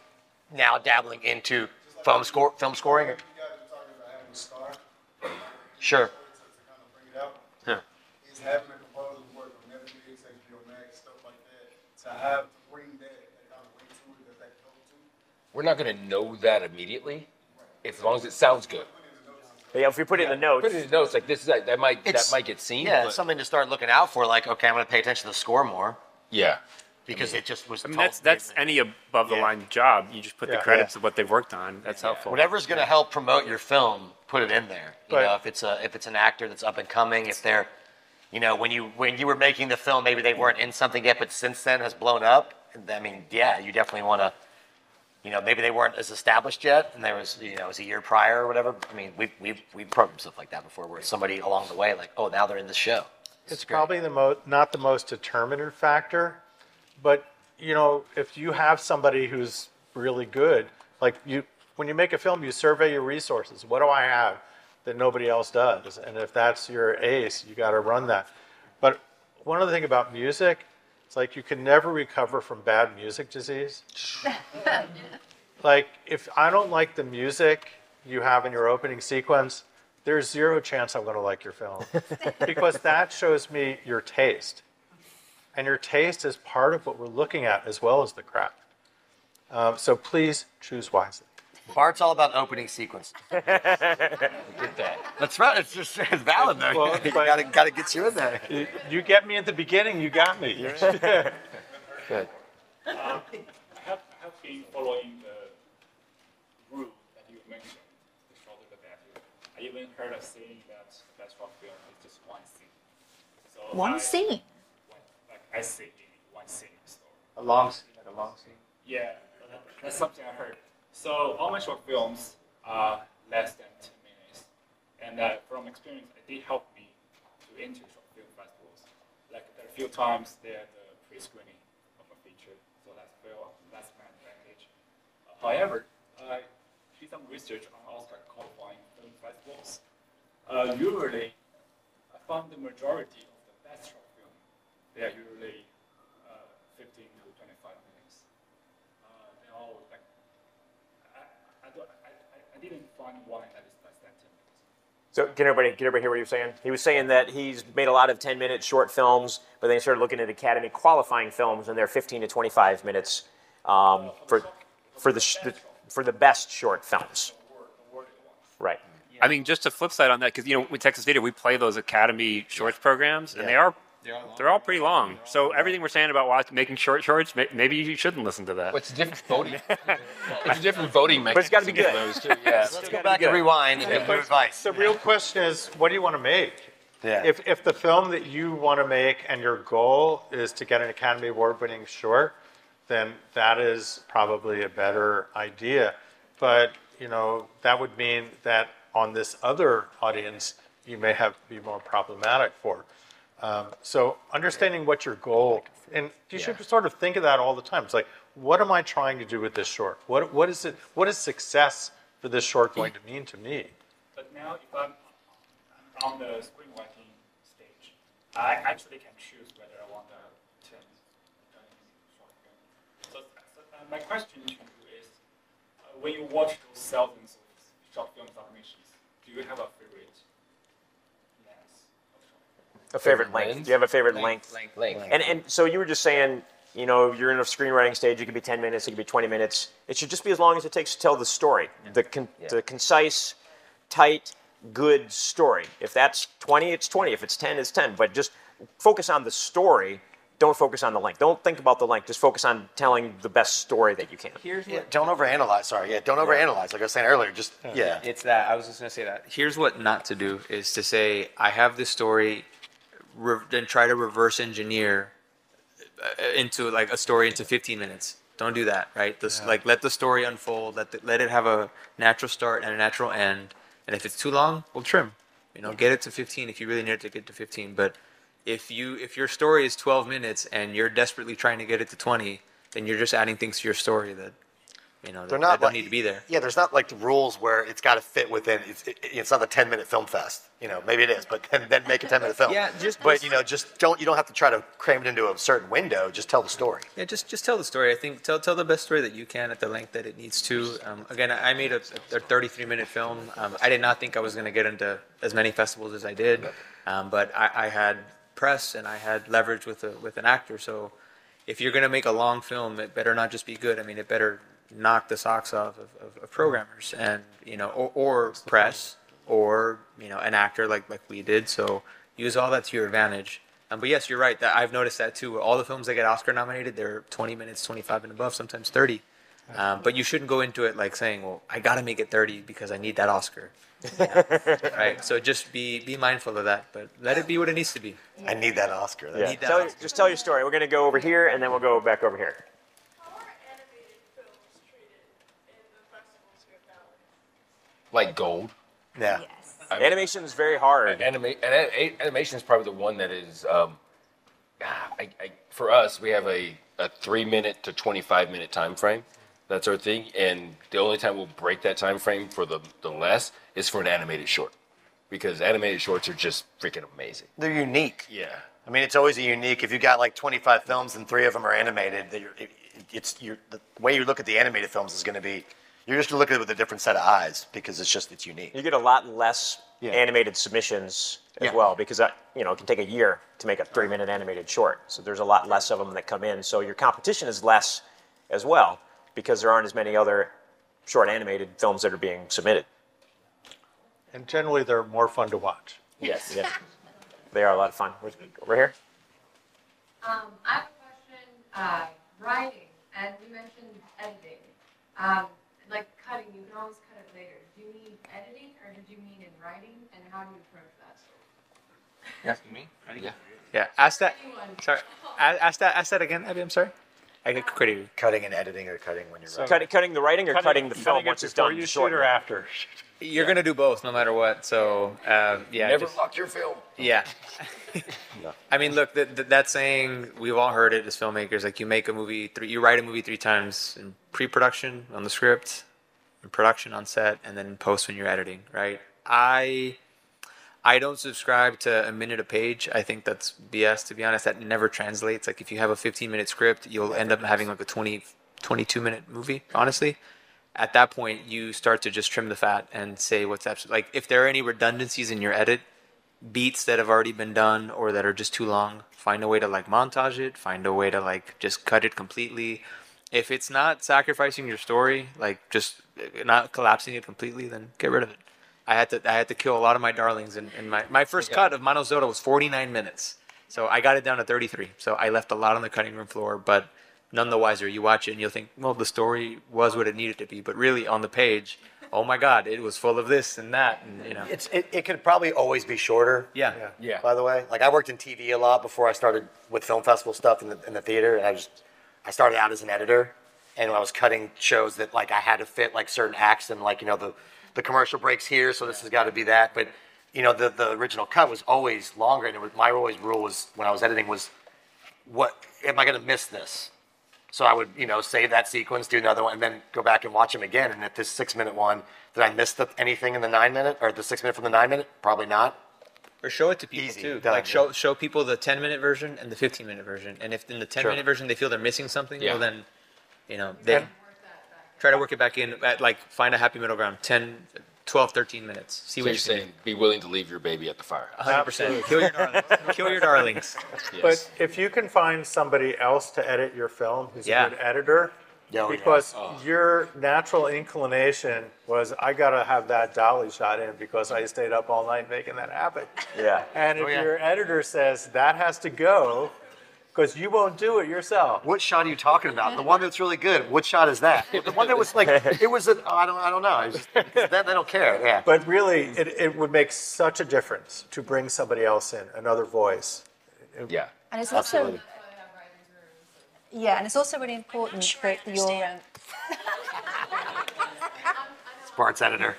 now dabbling into film score film scoring? You guys are talking about having a star. Sure. To, to kind of bring it out. Huh. Is having a composer work on Netflix, HBO Max, stuff like that, to have bring that, that kind of weight to it, that that go to. we're not going to know that immediately as long as it sounds good Yeah, if we put it in the notes. Put it in the notes like this is that, that might It's- that might get seen. Yeah, but- something to start looking out for. Like, okay, I'm going to pay attention to the score more yeah. because it just was. I mean, that's that's any above the line job. You just put the Yeah. credits of what they've worked on. That's helpful. Whatever's going to help promote your film, put it in there. You But- know, if it's a if it's an actor that's up and coming, if they're, you know, when you when you were making the film, maybe they weren't in something yet, but since then has blown up. I mean, yeah, you definitely want to. You know, maybe they weren't as established yet, and there was, you know, it was a year prior or whatever. I mean, we've we've we've programmed stuff like that before, where somebody along the way, like, oh, now they're in the show. It's probably the most not the most determinative factor, but you know, if you have somebody who's really good, like you, when you make a film, you survey your resources. What do I have that nobody else does? And if that's your ace, you got to run that. But one other thing about music, it's like you can never recover from bad music disease. [laughs] like if I don't like the music you have in your opening sequence, there's zero chance I'm going to like your film [laughs] because that shows me your taste. And your taste is part of what we're looking at as well as the craft. Um, so please choose wisely. Bart's all about opening sequence. [laughs] Get that. That's right. It's just it's valid though. Well, you [laughs] gotta gotta get you in there. You, you get me at the beginning, you got me. [laughs] Good. Um, I have, I have been following the rule that you mentioned, the shorter the better. I even heard a saying that the best short film is just one scene. So One I- scene. One, like I say one scene story. A long scene, like a long scene. Yeah, that's something I heard. So all my short films are less than 10 minutes. And uh, from experience, it did help me to enter short film festivals. Like there are a few times they're the pre-screening of a feature, so that's feel that's my advantage. Uh, however, I did some research on Oscar qualifying film festivals. Uh, usually, I found the majority of the best short film, they are usually uh, 15 to 25 minutes. Uh, they're all like, I, I, don't, I, I- I didn't find one that is less than 10 minutes. So can everybody, can everybody hear what he was saying? He was saying that he's made a lot of 10 minute short films, but then he started looking at Academy qualifying films, and they're 15 to 25 minutes um, for, for, the, the, for the best short films. Right. I mean, just a flip side on that, because you know, with Texas Theater, we play those Academy Shorts programs, and they are they're all pretty long. So everything we're saying about watch, making short shorts, may, maybe you shouldn't listen to that. What's the different [laughs] voting? What's the different voting But it's gotta be mechanism good. those two? Yeah. Let's go back and rewind and give new advice. The real question is, what do you want to make? Yeah. If, if the film that you want to make and your goal is to get an Academy Award winning short, then that is probably a better idea. But, you know, that would mean that on this other audience, you may have be more problematic for. Um, so understanding what your goal, and you should sort of think of that all the time. It's like, what am I trying to do with this short? What, what is it, what is success for this short going to mean to me? But now, if I'm I'm on the screenwriting stage, I actually can choose whether I want a 10, 20 short film. So, so uh, my question to you is, uh, when you watch those thousands of short film submissions, do you have a favorite length of short film? A favorite length. Do you have a favorite length? Length. Length. And, and so you were just saying, you know, you're in a screenwriting stage, it could be 10 minutes, it could be 20 minutes. It should just be as long as it takes to tell the story. The, con- the concise, tight, good story. If that's 20, it's 20. If it's 10, it's 10. But just focus on the story. Don't focus on the length. Don't think about the length. Just focus on telling the best story that you can. Here's Yeah, don't overanalyze. Sorry, yeah, don't overanalyze. Like I was saying earlier, just yeah. It's that. I was just gonna say that. Here's what not to do is to say I have this story, re- then try to reverse engineer uh, into like a story into 15 minutes. Don't do that, right? This like let the story unfold. Let the, let it have a natural start and a natural end. And if it's too long, we'll trim. You know, get it to 15 if you really need it to get to 15. But if you if your story is 12 minutes and you're desperately trying to get it to 20, then you're just adding things to your story that you know They're not that don't like- need to be there. Yeah, there's not like the rules where it's got to fit within. It's, it, it's not a 10 minute film fest. You know, maybe it is, but then, then make a 10 minute film. Yeah, just- But just- you know, just don't. You don't have to try to cram it into a certain window. Just tell the story. Yeah, just just tell the story. I think tell tell the best story that you can at the length that it needs to. Um, again, I I made a, a 33 minute film. Um, I did not think I was going to get into as many festivals as I did, um, but I, I had press and I had leverage with a with an actor. So if you're going to make a long film, it better not just be good. I mean, it better knock the socks off of, of, of programmers and you know or, or press or you know an actor like like we did. So use all that to your advantage. Um, but yes, you're right. That I've noticed that too. All the films that get Oscar nominated, they're 20 minutes, 25 and above, sometimes 30. Um, but you shouldn't go into it like saying, "Well, I got to make it 30 because I need that Oscar." You [laughs] know, right? So just be be mindful of that, but let it be what it needs to be. I need that Oscar. Yeah. Tell your- just tell your story. We're going to go over here, and then we'll go back over here. Like gold. Yeah. Animation is very hard. Anima- and a- animation is probably the one that is, um, I, I, for us, we have a, a three minute to 25 minute time frame. That's our thing. And the only time we'll break that time frame for the, the less is for an animated short. Because animated shorts are just freaking amazing. They're unique. Yeah. I mean, it's always a unique. If you got like 25 films and three of them are animated, that you're, it, it's you're, the way you look at the animated films is going to be. You're just looking at it with a different set of eyes because it's just it's unique. You get a lot less Yeah. animated submissions as Yeah. well because that, you know it can take a year to make a three-minute animated short. So there's a lot less of them that come in. So your competition is less as well because there aren't as many other short animated films that are being submitted. And generally, they're more fun to watch. Yes. Yeah. They are a lot of fun. Where's- Over here. Um, I have a question, uh, writing, and you mentioned editing. Um, like cutting, you can always cut it later. Do you mean editing, or did you mean in writing, and how do you approach that? Yeah, me? Yeah. Yeah. Ask that. Sorry. Ask that. Ask that again, Abby. I'm sorry. I get credit. Cutting and editing, or cutting when you're So cutting, cutting the writing or cutting, the film once it's done. you shoot or after? You're gonna do both, no matter what. So um, yeah. Never just- lock your film. Yeah. [laughs] I mean, look, that that that saying we've all heard it as filmmakers. Like you make a movie, three, you write a movie three times in pre-production on the script, in production on set, and then in post when you're editing. Right? I I don't subscribe to a minute a page. I think that's BS. To be honest, that never translates. Like if you have a 15 minute script, you'll end up having like a 20 22 minute movie. Honestly. At that point, you start to just trim the fat and say what's absolutely like. If there are any redundancies in your edit, beats that have already been done or that are just too long find a way to like montage it find a way to like just cut it completely if it's not sacrificing your story like just uh, not collapsing it completely then get rid of it i had to i had to kill a lot of my darlings and, and my, my first cut of Mano was 49 minutes. So i got it down to 33 so i left a lot on the cutting room floor but none the wiser. You watch it and you'll think well the story was what it needed to be but really on the page oh my god it was full of this and that and you know. It's it, it could probably always be shorter. yeah Yeah. By the way, like I worked in TV a lot before I started with film festival stuff in the in the theater, and I just I started out as an editor, and I was cutting shows that like I had to fit like certain acts and like you know the the commercial breaks here, so this has got to be that. But you know the the original cut was always longer, and it was, my always rule was when I was editing was what am I going to miss this? So I would, you know, save that sequence, do another one, and then go back and watch them again. And at this six minute one, did I miss the, anything in the nine minute or the six minute from the nine minute? Probably not. or show it to people Easy, too. done, like yeah. show show people the 10 minute version and the 15 minute version. And if in the 10 Sure. minute version they feel they're missing something, Yeah. well then, you know, they try to work it back in at like find a happy middle ground. 10, 12, 13 minutes. See So what you're you're saying be willing to leave your baby at the fire. 100%. Kill your darlings. [laughs] Kill your darlings. Yes. But if you can find somebody else to edit your film who's Yeah. a good editor, Yeah, oh, yeah. because Oh. your natural inclination was, I gotta have that dolly shot in because I stayed up all night making that happen. Yeah. And if Oh, yeah. your editor says that has to go, because you won't do it yourself. What shot are you talking about? The one that's really good. What shot is that? The one that was like [laughs] it was. A, I don't. I don't know. It's just, they, they don't care. Yeah. But really, it, it would make such a difference to bring somebody else in, another voice. Yeah. And it's also Absolutely. yeah, and it's also really important that your um, Sparks editor.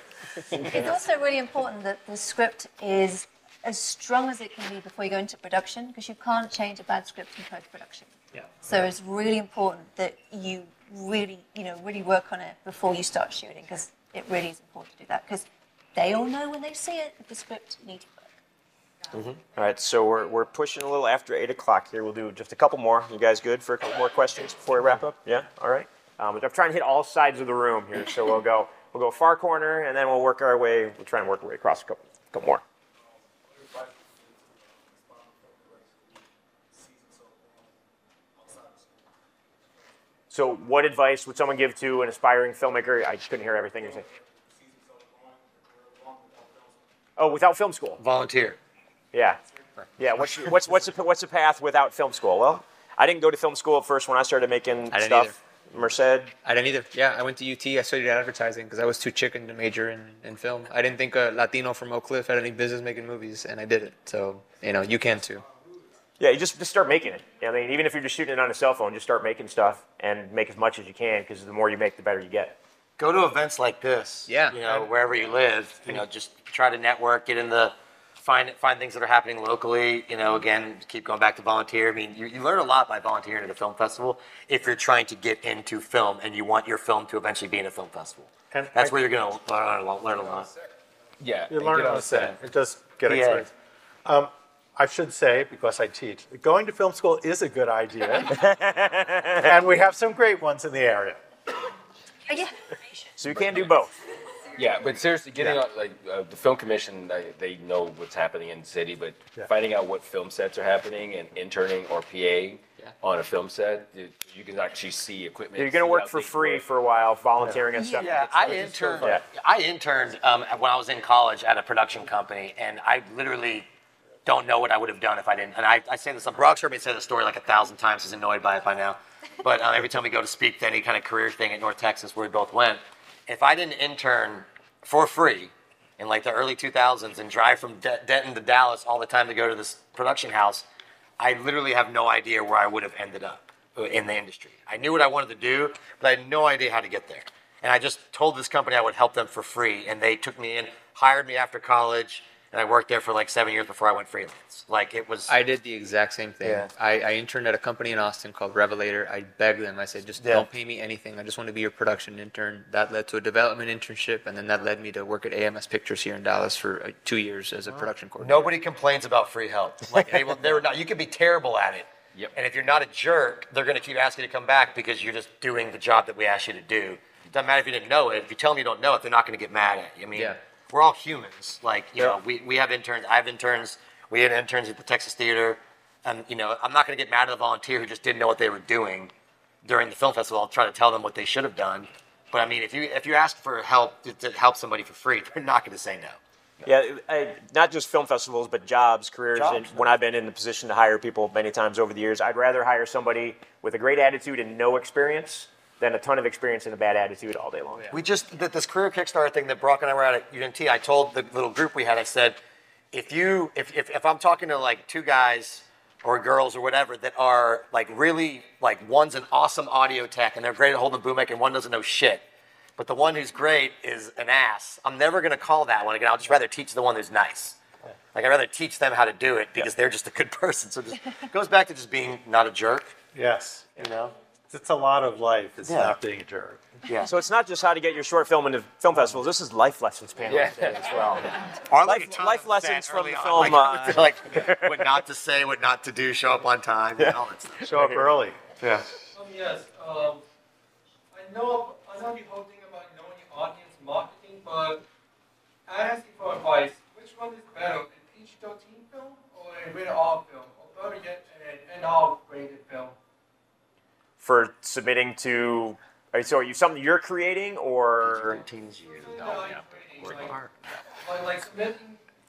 it's also really important that the script is as strong as it can be before you go into production because you can't change a bad script in post production. Yeah. So it's really important that you really, you know, really work on it before you start shooting because it really is important to do that because they all know when they see it if the script needs work. Mm-hmm. All right, so we're, we're pushing a little after 8 o'clock here. We'll do just a couple more. You guys good for a couple more questions before we wrap up? Yeah? All right. Um, I'm trying to hit all sides of the room here, so we'll go we'll go far corner, and then we'll work our way, we'll try and work our way across a couple, couple more. So what advice would someone give to an aspiring filmmaker? I just couldn't hear everything you're saying. Oh, without film school. Volunteer. Yeah. Yeah. What's [laughs] what's what's the what's the path without film school? Well, I didn't go to film school at first when I started making I stuff. Merced. I didn't either. Yeah, I went to UT. I studied advertising because I was too chicken to major in, in film. I didn't think a Latino from Oak Cliff had any business making movies, and I did it. So you know, you can too. Yeah, you just just start making it. I mean, even if you're just shooting it on a cell phone, just start making stuff and make as much as you can because the more you make, the better you get. Go to events like this. Yeah. You know, wherever you live, you know, just try to network, get in the find find things that are happening locally. You know, again, keep going back to volunteer. I mean, you, you learn a lot by volunteering at a film festival if you're trying to get into film and you want your film to eventually be in a film festival. And That's I- where you're going to learn a lot. Learn a lot. Yeah. You and learn get on the set. It does get Yeah. experience. Um, I should say, because I teach, going to film school is a good idea. [laughs] and we have some great ones in the area. So you can do both. Yeah, but seriously, getting Yeah. on like uh, the film commission, they, they know what's happening in the city, but Yeah. finding out what film sets are happening and interning or PA on a film set, you, you can actually see equipment. You're gonna see work how for things free work. for a while, volunteering and stuff. Yeah, I interned. Yeah. I interned um, when I was in college at a production company, and I literally don't know what I would have done if I didn't. And I, I say this. Barak's heard me say the story like a thousand times. He's annoyed by it by now. [laughs] But um, every time we go to speak to any kind of career thing at North Texas, where we both went, if I didn't intern for free in like the early 2000s and drive from De- Denton to Dallas all the time to go to this production house, I literally have no idea where I would have ended up uh, in the industry. I knew what I wanted to do, but I had no idea how to get there. And I just told this company I would help them for free, and they took me in, hired me after college, and I worked there for like seven years before I went freelance. Like it was. I did the exact same thing. Yeah. I, I interned at a company in Austin called Revelator. I begged them. I said, just Yeah. don't pay me anything. I just want to be your production intern. That led to a development internship, and then that led me to work at AMS Pictures here in Dallas for uh, two years as a production coordinator. Nobody complains about free help. [laughs] Like they will, they're not. You could be terrible at it. Yep. And if you're not a jerk, they're going to keep asking you to come back because you're just doing the job that we asked you to do. It doesn't matter if you didn't know it. If you tell them you don't know it, they're not going to get mad at you. I mean, Yeah. We're all humans. Like you Yeah. know, we, we have interns. I have interns. We had interns at the Texas Theater, and you know, I'm not going to get mad at a volunteer who just didn't know what they were doing during the film festival. I'll try to tell them what they should have done. But I mean, if you if you ask for help to, to help somebody for free, [laughs] they're not going to say no. Yeah, I, not just film festivals, but jobs, careers. Jobs, and when I've been in the position to hire people many times over the years, I'd rather hire somebody with a great attitude and no experience than a ton of experience and a bad attitude all day long. We just did this career Kickstarter thing that Barak and I were at at UNT. I told the little group we had, I said, if you, if, if, if I'm talking to like two guys or girls or whatever that are like really, like one's an awesome audio tech and they're great at holding a boom mic and one doesn't know shit, but the one who's great is an ass, I'm never going to call that one again. I'll just rather teach the one who's nice. Like I'd rather teach them how to do it because they're just a good [laughs] person. So it just goes back to just being not a jerk, Yes. you know? It's a lot of life. It's Yeah. not being a jerk. Yeah. So it's not just how to get your short film into film festivals. This is life lessons panel Yeah. today as well. [laughs] Or Life- like life lessons from the on, film, like, uh, like what not to say, what not to do, show up on time, and all that stuff. Show up early. Yeah. Um, yes, um, I know, I know the whole thing about knowing your audience marketing, but I ask you for advice. Which one is better, a PG-13 film or a rated R film, or better yet, an NR-rated film? For submitting to, are- so are you something you're creating or? Teens you. No, like, rating, like, like, like submitting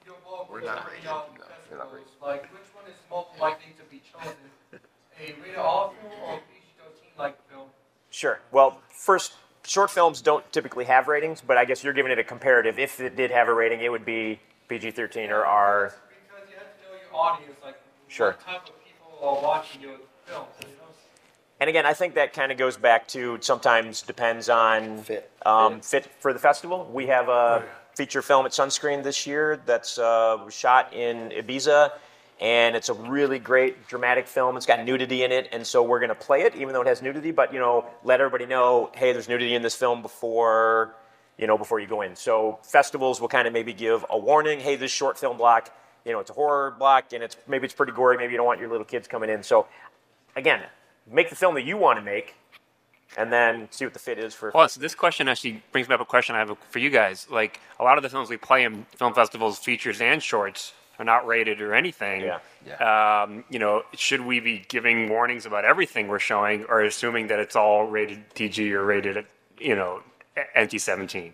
your work We're not the rated. No, we're not rated. Like, which one is more likely to be chosen, a rated R film or a PG-13 like film? Sure. Well, first, short films don't typically have ratings, but I guess you're giving it a comparative. If it did have a rating, it would be PG-13 or R. Because you have to know your audience, like Sure. what type of people are watching your films. You know? And again, I think that kind of goes back to sometimes depends on Fit. um, fit for the festival. We have a feature film at Sunscreen this year that's uh, shot in Ibiza, and it's a really great dramatic film. It's got nudity in it, and so we're going to play it, even though it has nudity. But you know, let everybody know, hey, there's nudity in this film before you know before you go in. So festivals will kind of maybe give a warning, hey, this short film block, you know, it's a horror block, and it's maybe it's pretty gory. Maybe you don't want your little kids coming in. So again, make the film that you want to make, and then see what the fit is for. Well, so this question actually brings me up a question I have for you guys. Like a lot of the films we play in film festivals, features and shorts, are not rated or anything. Yeah. Um, you know, should we be giving warnings about everything we're showing, or assuming that it's all rated PG or rated, you know, NC-17?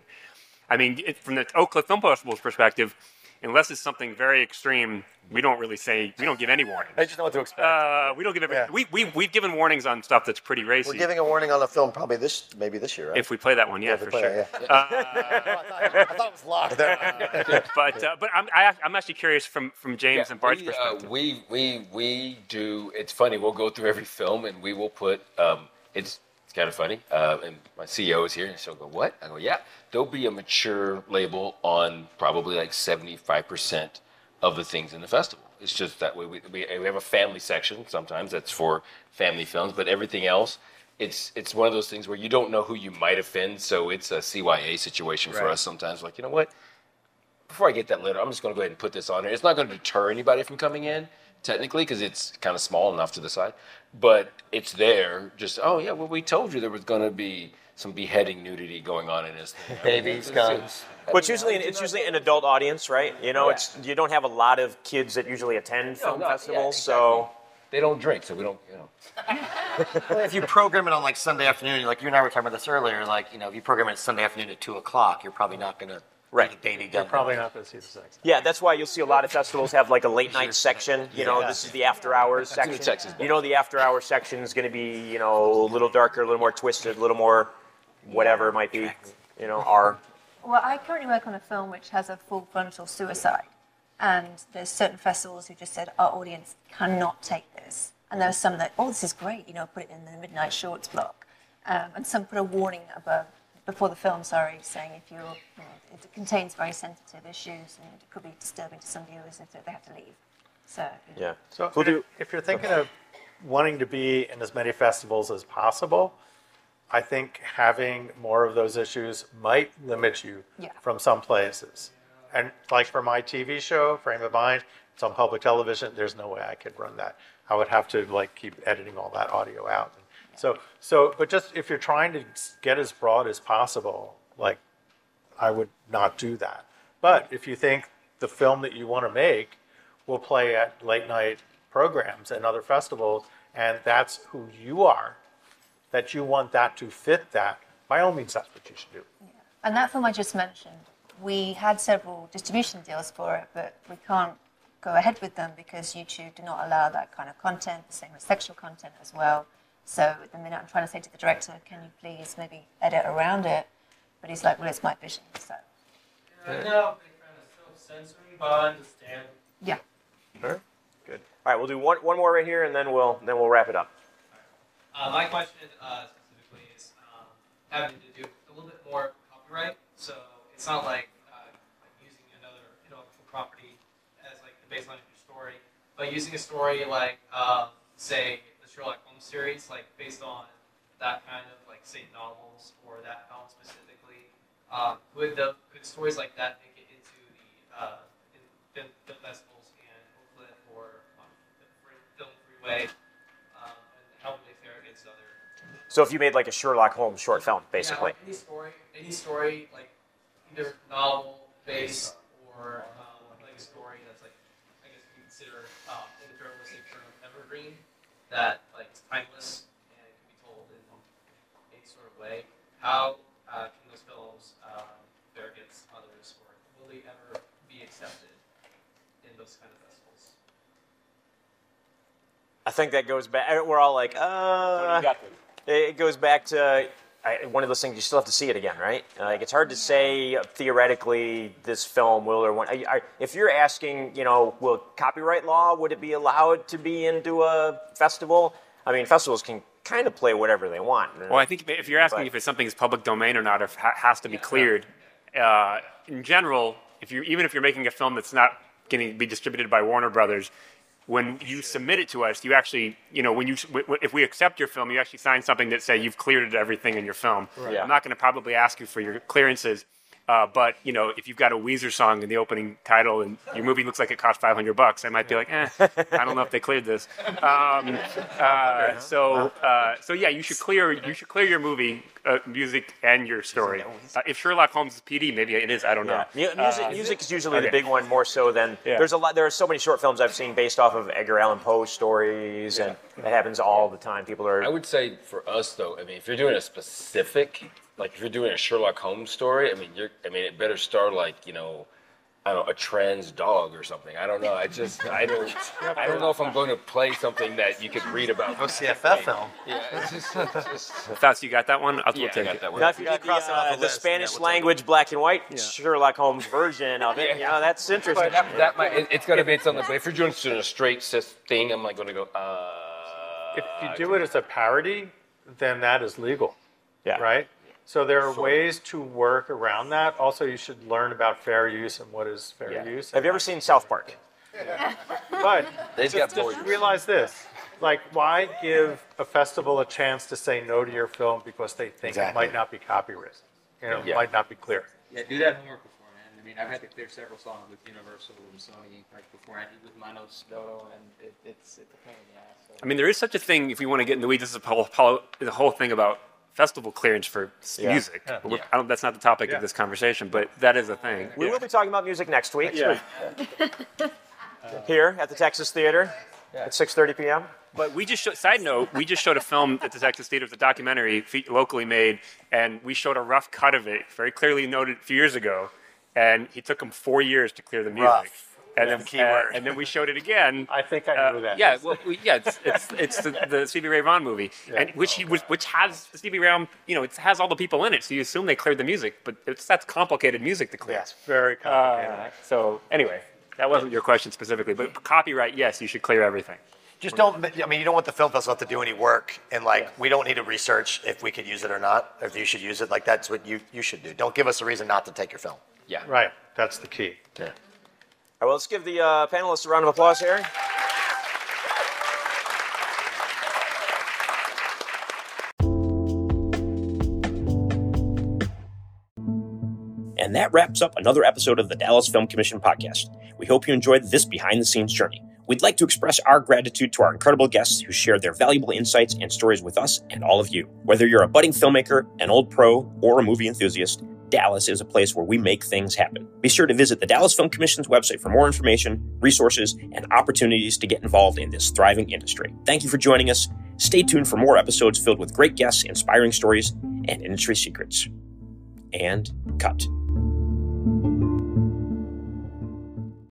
I mean, it, from the Oak Cliff Film Festival's perspective, unless it's something very extreme, we don't really say we don't give any warning. I just know what to expect. Uh, we don't give every, we we we've given warnings on stuff that's pretty racy. We're giving a warning on the film probably this, maybe this year, right? if we play that one, yeah, if we for sure. that, yeah. Uh, [laughs] I thought it was locked [laughs] there. but uh, but I'm I, I'm actually curious from from James Yeah, and Bart's we, uh, perspective. we we we do. It's funny. We'll go through every film and we will put. Um, it's it's kind of funny. Uh, and my CEO is here, and she'll go, "What?" I go, "Yeah." There'll be a mature label on probably like seventy five percent of the things in the festival. It's just that way. We, we we have a family section sometimes that's for family films, but everything else. It's it's one of those things where you don't know who you might offend, so it's a CYA situation for Right. us sometimes. Like you know what, before I get that letter, I'm just going to go ahead and put this on there. It's not going to deter anybody from coming in, technically, because it's kind of small enough to the side. But it's there. Just oh yeah, well we told you there was going to be some beheading nudity going on in this. thing. Babies, guns. Well, it's usually it's usually an adult audience, right? You know, it's you don't have a lot of kids that usually attend film no, yeah, festivals, so They don't drink, so we don't. You know. [laughs] Well, if you program it on like Sunday afternoon, like you and I were talking about this earlier, like you know, if you program it Sunday afternoon at two o'clock, you're probably not gonna Right. do the baby You're probably not going to see the sex. yeah, that's why you'll see a lot of festivals have like a late night section. You know, Yeah. this is the after hours That's in section. Texas, You know, the after hours section is going to be you know a little darker, a little more twisted, a little more whatever it might be. You know, R. Well, I currently work on a film which has a full frontal suicide, and there's certain festivals who just said our audience cannot take this, and there are some that oh this is great, you know, put it in the midnight shorts block, um, and some put a warning above before the film, sorry, saying if you're, you know, it contains very sensitive issues and it could be disturbing to some viewers if they have to leave. So Yeah. So if- do- if you're thinking of wanting to be in as many festivals as possible, I think having more of those issues might limit you Yeah. from some places. And like for my TV show, Frame of Mind, it's on public television. There's no way I could run that. I would have to like keep editing all that audio out. So, so, but just if you're trying to get as broad as possible, like I would not do that. But if you think the film that you want to make will play at late night programs and other festivals, and that's who you are, that you want that to fit that, by all means, that's what you should do. Yeah. And that film I just mentioned, we had several distribution deals for it, but we can't go ahead with them because YouTube do not allow that kind of content, the same with sexual content as well. So at the minute I'm trying to say to the director, can you please maybe edit around it? But he's like, well, it's my vision. So I'm not a big fan of self-censoring, but I understand. yeah. Sure. Good. All right, we'll do one, one more right here, and then we'll then we'll wrap it up. Uh, my question uh, specifically is um, having to do a little bit more copyright. So it's not like uh, using another intellectual property as like the baseline of your story, but using a story like uh, say the Sherlock Holmes series, like based on that kind of like say novels or that film specifically. Um, could the could stories like that make it into the uh, in film, film festivals and Oakland or um, Film Freeway? Um, and how would they fare against other? So if you made like a Sherlock Holmes short film, basically. Yeah, like any story, any story, like either novel based or um, like a story that's like, I guess you consider um, in the journalistic term evergreen, that timeless and can be told in any sort of way. How uh, can those films um, fare against others, or will they ever be accepted in those kind of festivals? I think that goes back. We're all like, uh. It goes back to I, one of those things. You still have to see it again, right? Like it's hard to say uh, theoretically this film will or won't. I, I, if you're asking, you know, will copyright law would it be allowed to be into a festival? I mean, festivals can kind of play whatever they want. Well, I think if- you're asking But- if it's something is public domain or not, or if it ha- has to be cleared, uh, in general, if you even if you're making a film that's not going to be distributed by Warner Brothers, when you submit it to us, you actually, you know, when you if we accept your film, you actually sign something that say you've cleared everything in your film. Right. Yeah. I'm not going to probably ask you for your clearances. Uh, but you know, if you've got a Weezer song in the opening title and your movie looks like it cost 500 bucks, I might be like, eh, I don't know if they cleared this. Um, uh, so, uh, so yeah, you should clear you should clear your movie, uh, music, and your story. Uh, if Sherlock Holmes is PD, maybe it is. I don't know. Yeah. Mu- Music, Uh, music is usually the big one more so than Yeah. there's a lot. There are so many short films I've seen based off of Edgar Allan Poe stories, and that happens all the time. People are. I would say for us though, I mean, if you're doing a specific, like if you're doing a Sherlock Holmes story, I mean, you're, I mean, it better start like you know, I don't know, a trans dog or something. I don't know. I just, I don't, I don't know if I'm going to play something that you could read about. OCFF film. Yeah, it's just, it's just [laughs] Thoughts you got that one? I'll Yeah, I take got it. that one. Now, if you Yeah, did the, cross it off uh, the the list. Spanish Yeah, we'll take language black and white Sherlock Holmes version of it, yeah. you know, that's interesting. But that, that might, it, it's got to be something. But if you're doing a straight cis thing, I'm like going to go. Uh, If you do it as a parody, then that is legal. Yeah. Right? So there are ways to work around that. Also, you should learn about fair use and what is fair Yeah. use. Have you ever seen South Park? [laughs] But They've just, got just realize this. Like, why give a festival a chance to say no to your film because they think it might not be copyrighted? You know, Yeah. might not be clear. Yeah, do that homework beforehand. I mean, I've had to clear several songs with Universal and Sony like beforehand with Manos de Oro, and it, it's it's a pain in the ass. So. I mean, there is such a thing. If we want to get in the weeds, this is a whole, whole, the whole thing about festival clearance for Yeah. music. Yeah. But we're- I don't, that's not the topic Yeah. of this conversation, but that is a thing. We will be talking about music next week. Yeah. [laughs] Here at the Texas Theater at 6:30 p.m. But we just showed, side note, we just showed a film at the Texas Theater, it's a documentary locally made, and we showed a rough cut of it, very clearly noted a few years ago, and he took him four years to clear the music. Rough. And That's then, the key uh, and then we showed it again. [laughs] I think I Uh, knew that. Yeah, well, we, yeah, it's it's, it's the, the Stevie Ray Vaughan movie, and which he was, which has the Stevie Ray, Vaughan, you know, it has all the people in it, so you assume they cleared the music, but it's that's complicated music to clear. Yes, very complicated. Uh, so anyway, that wasn't your question specifically, but copyright, yes, you should clear everything. Just don't, I mean, you don't want the film festival to do any work and like, we don't need to research if we could use it or not, if you should use it. Like, that's what you, you should do. Don't give us a reason not to take your film. yeah. Right. That's the key. Yeah. All right, well, let's give the uh, panelists a round of applause here. And that wraps up another episode of the Dallas Film Commission podcast. We hope you enjoyed this behind the scenes journey. We'd like to express our gratitude to our incredible guests who shared their valuable insights and stories with us and all of you. Whether you're a budding filmmaker, an old pro, or a movie enthusiast, Dallas is a place where we make things happen. Be sure to visit the Dallas Film Commission's website for more information, resources, and opportunities to get involved in this thriving industry. Thank you for joining us. Stay tuned for more episodes filled with great guests, inspiring stories, and industry secrets. And cut.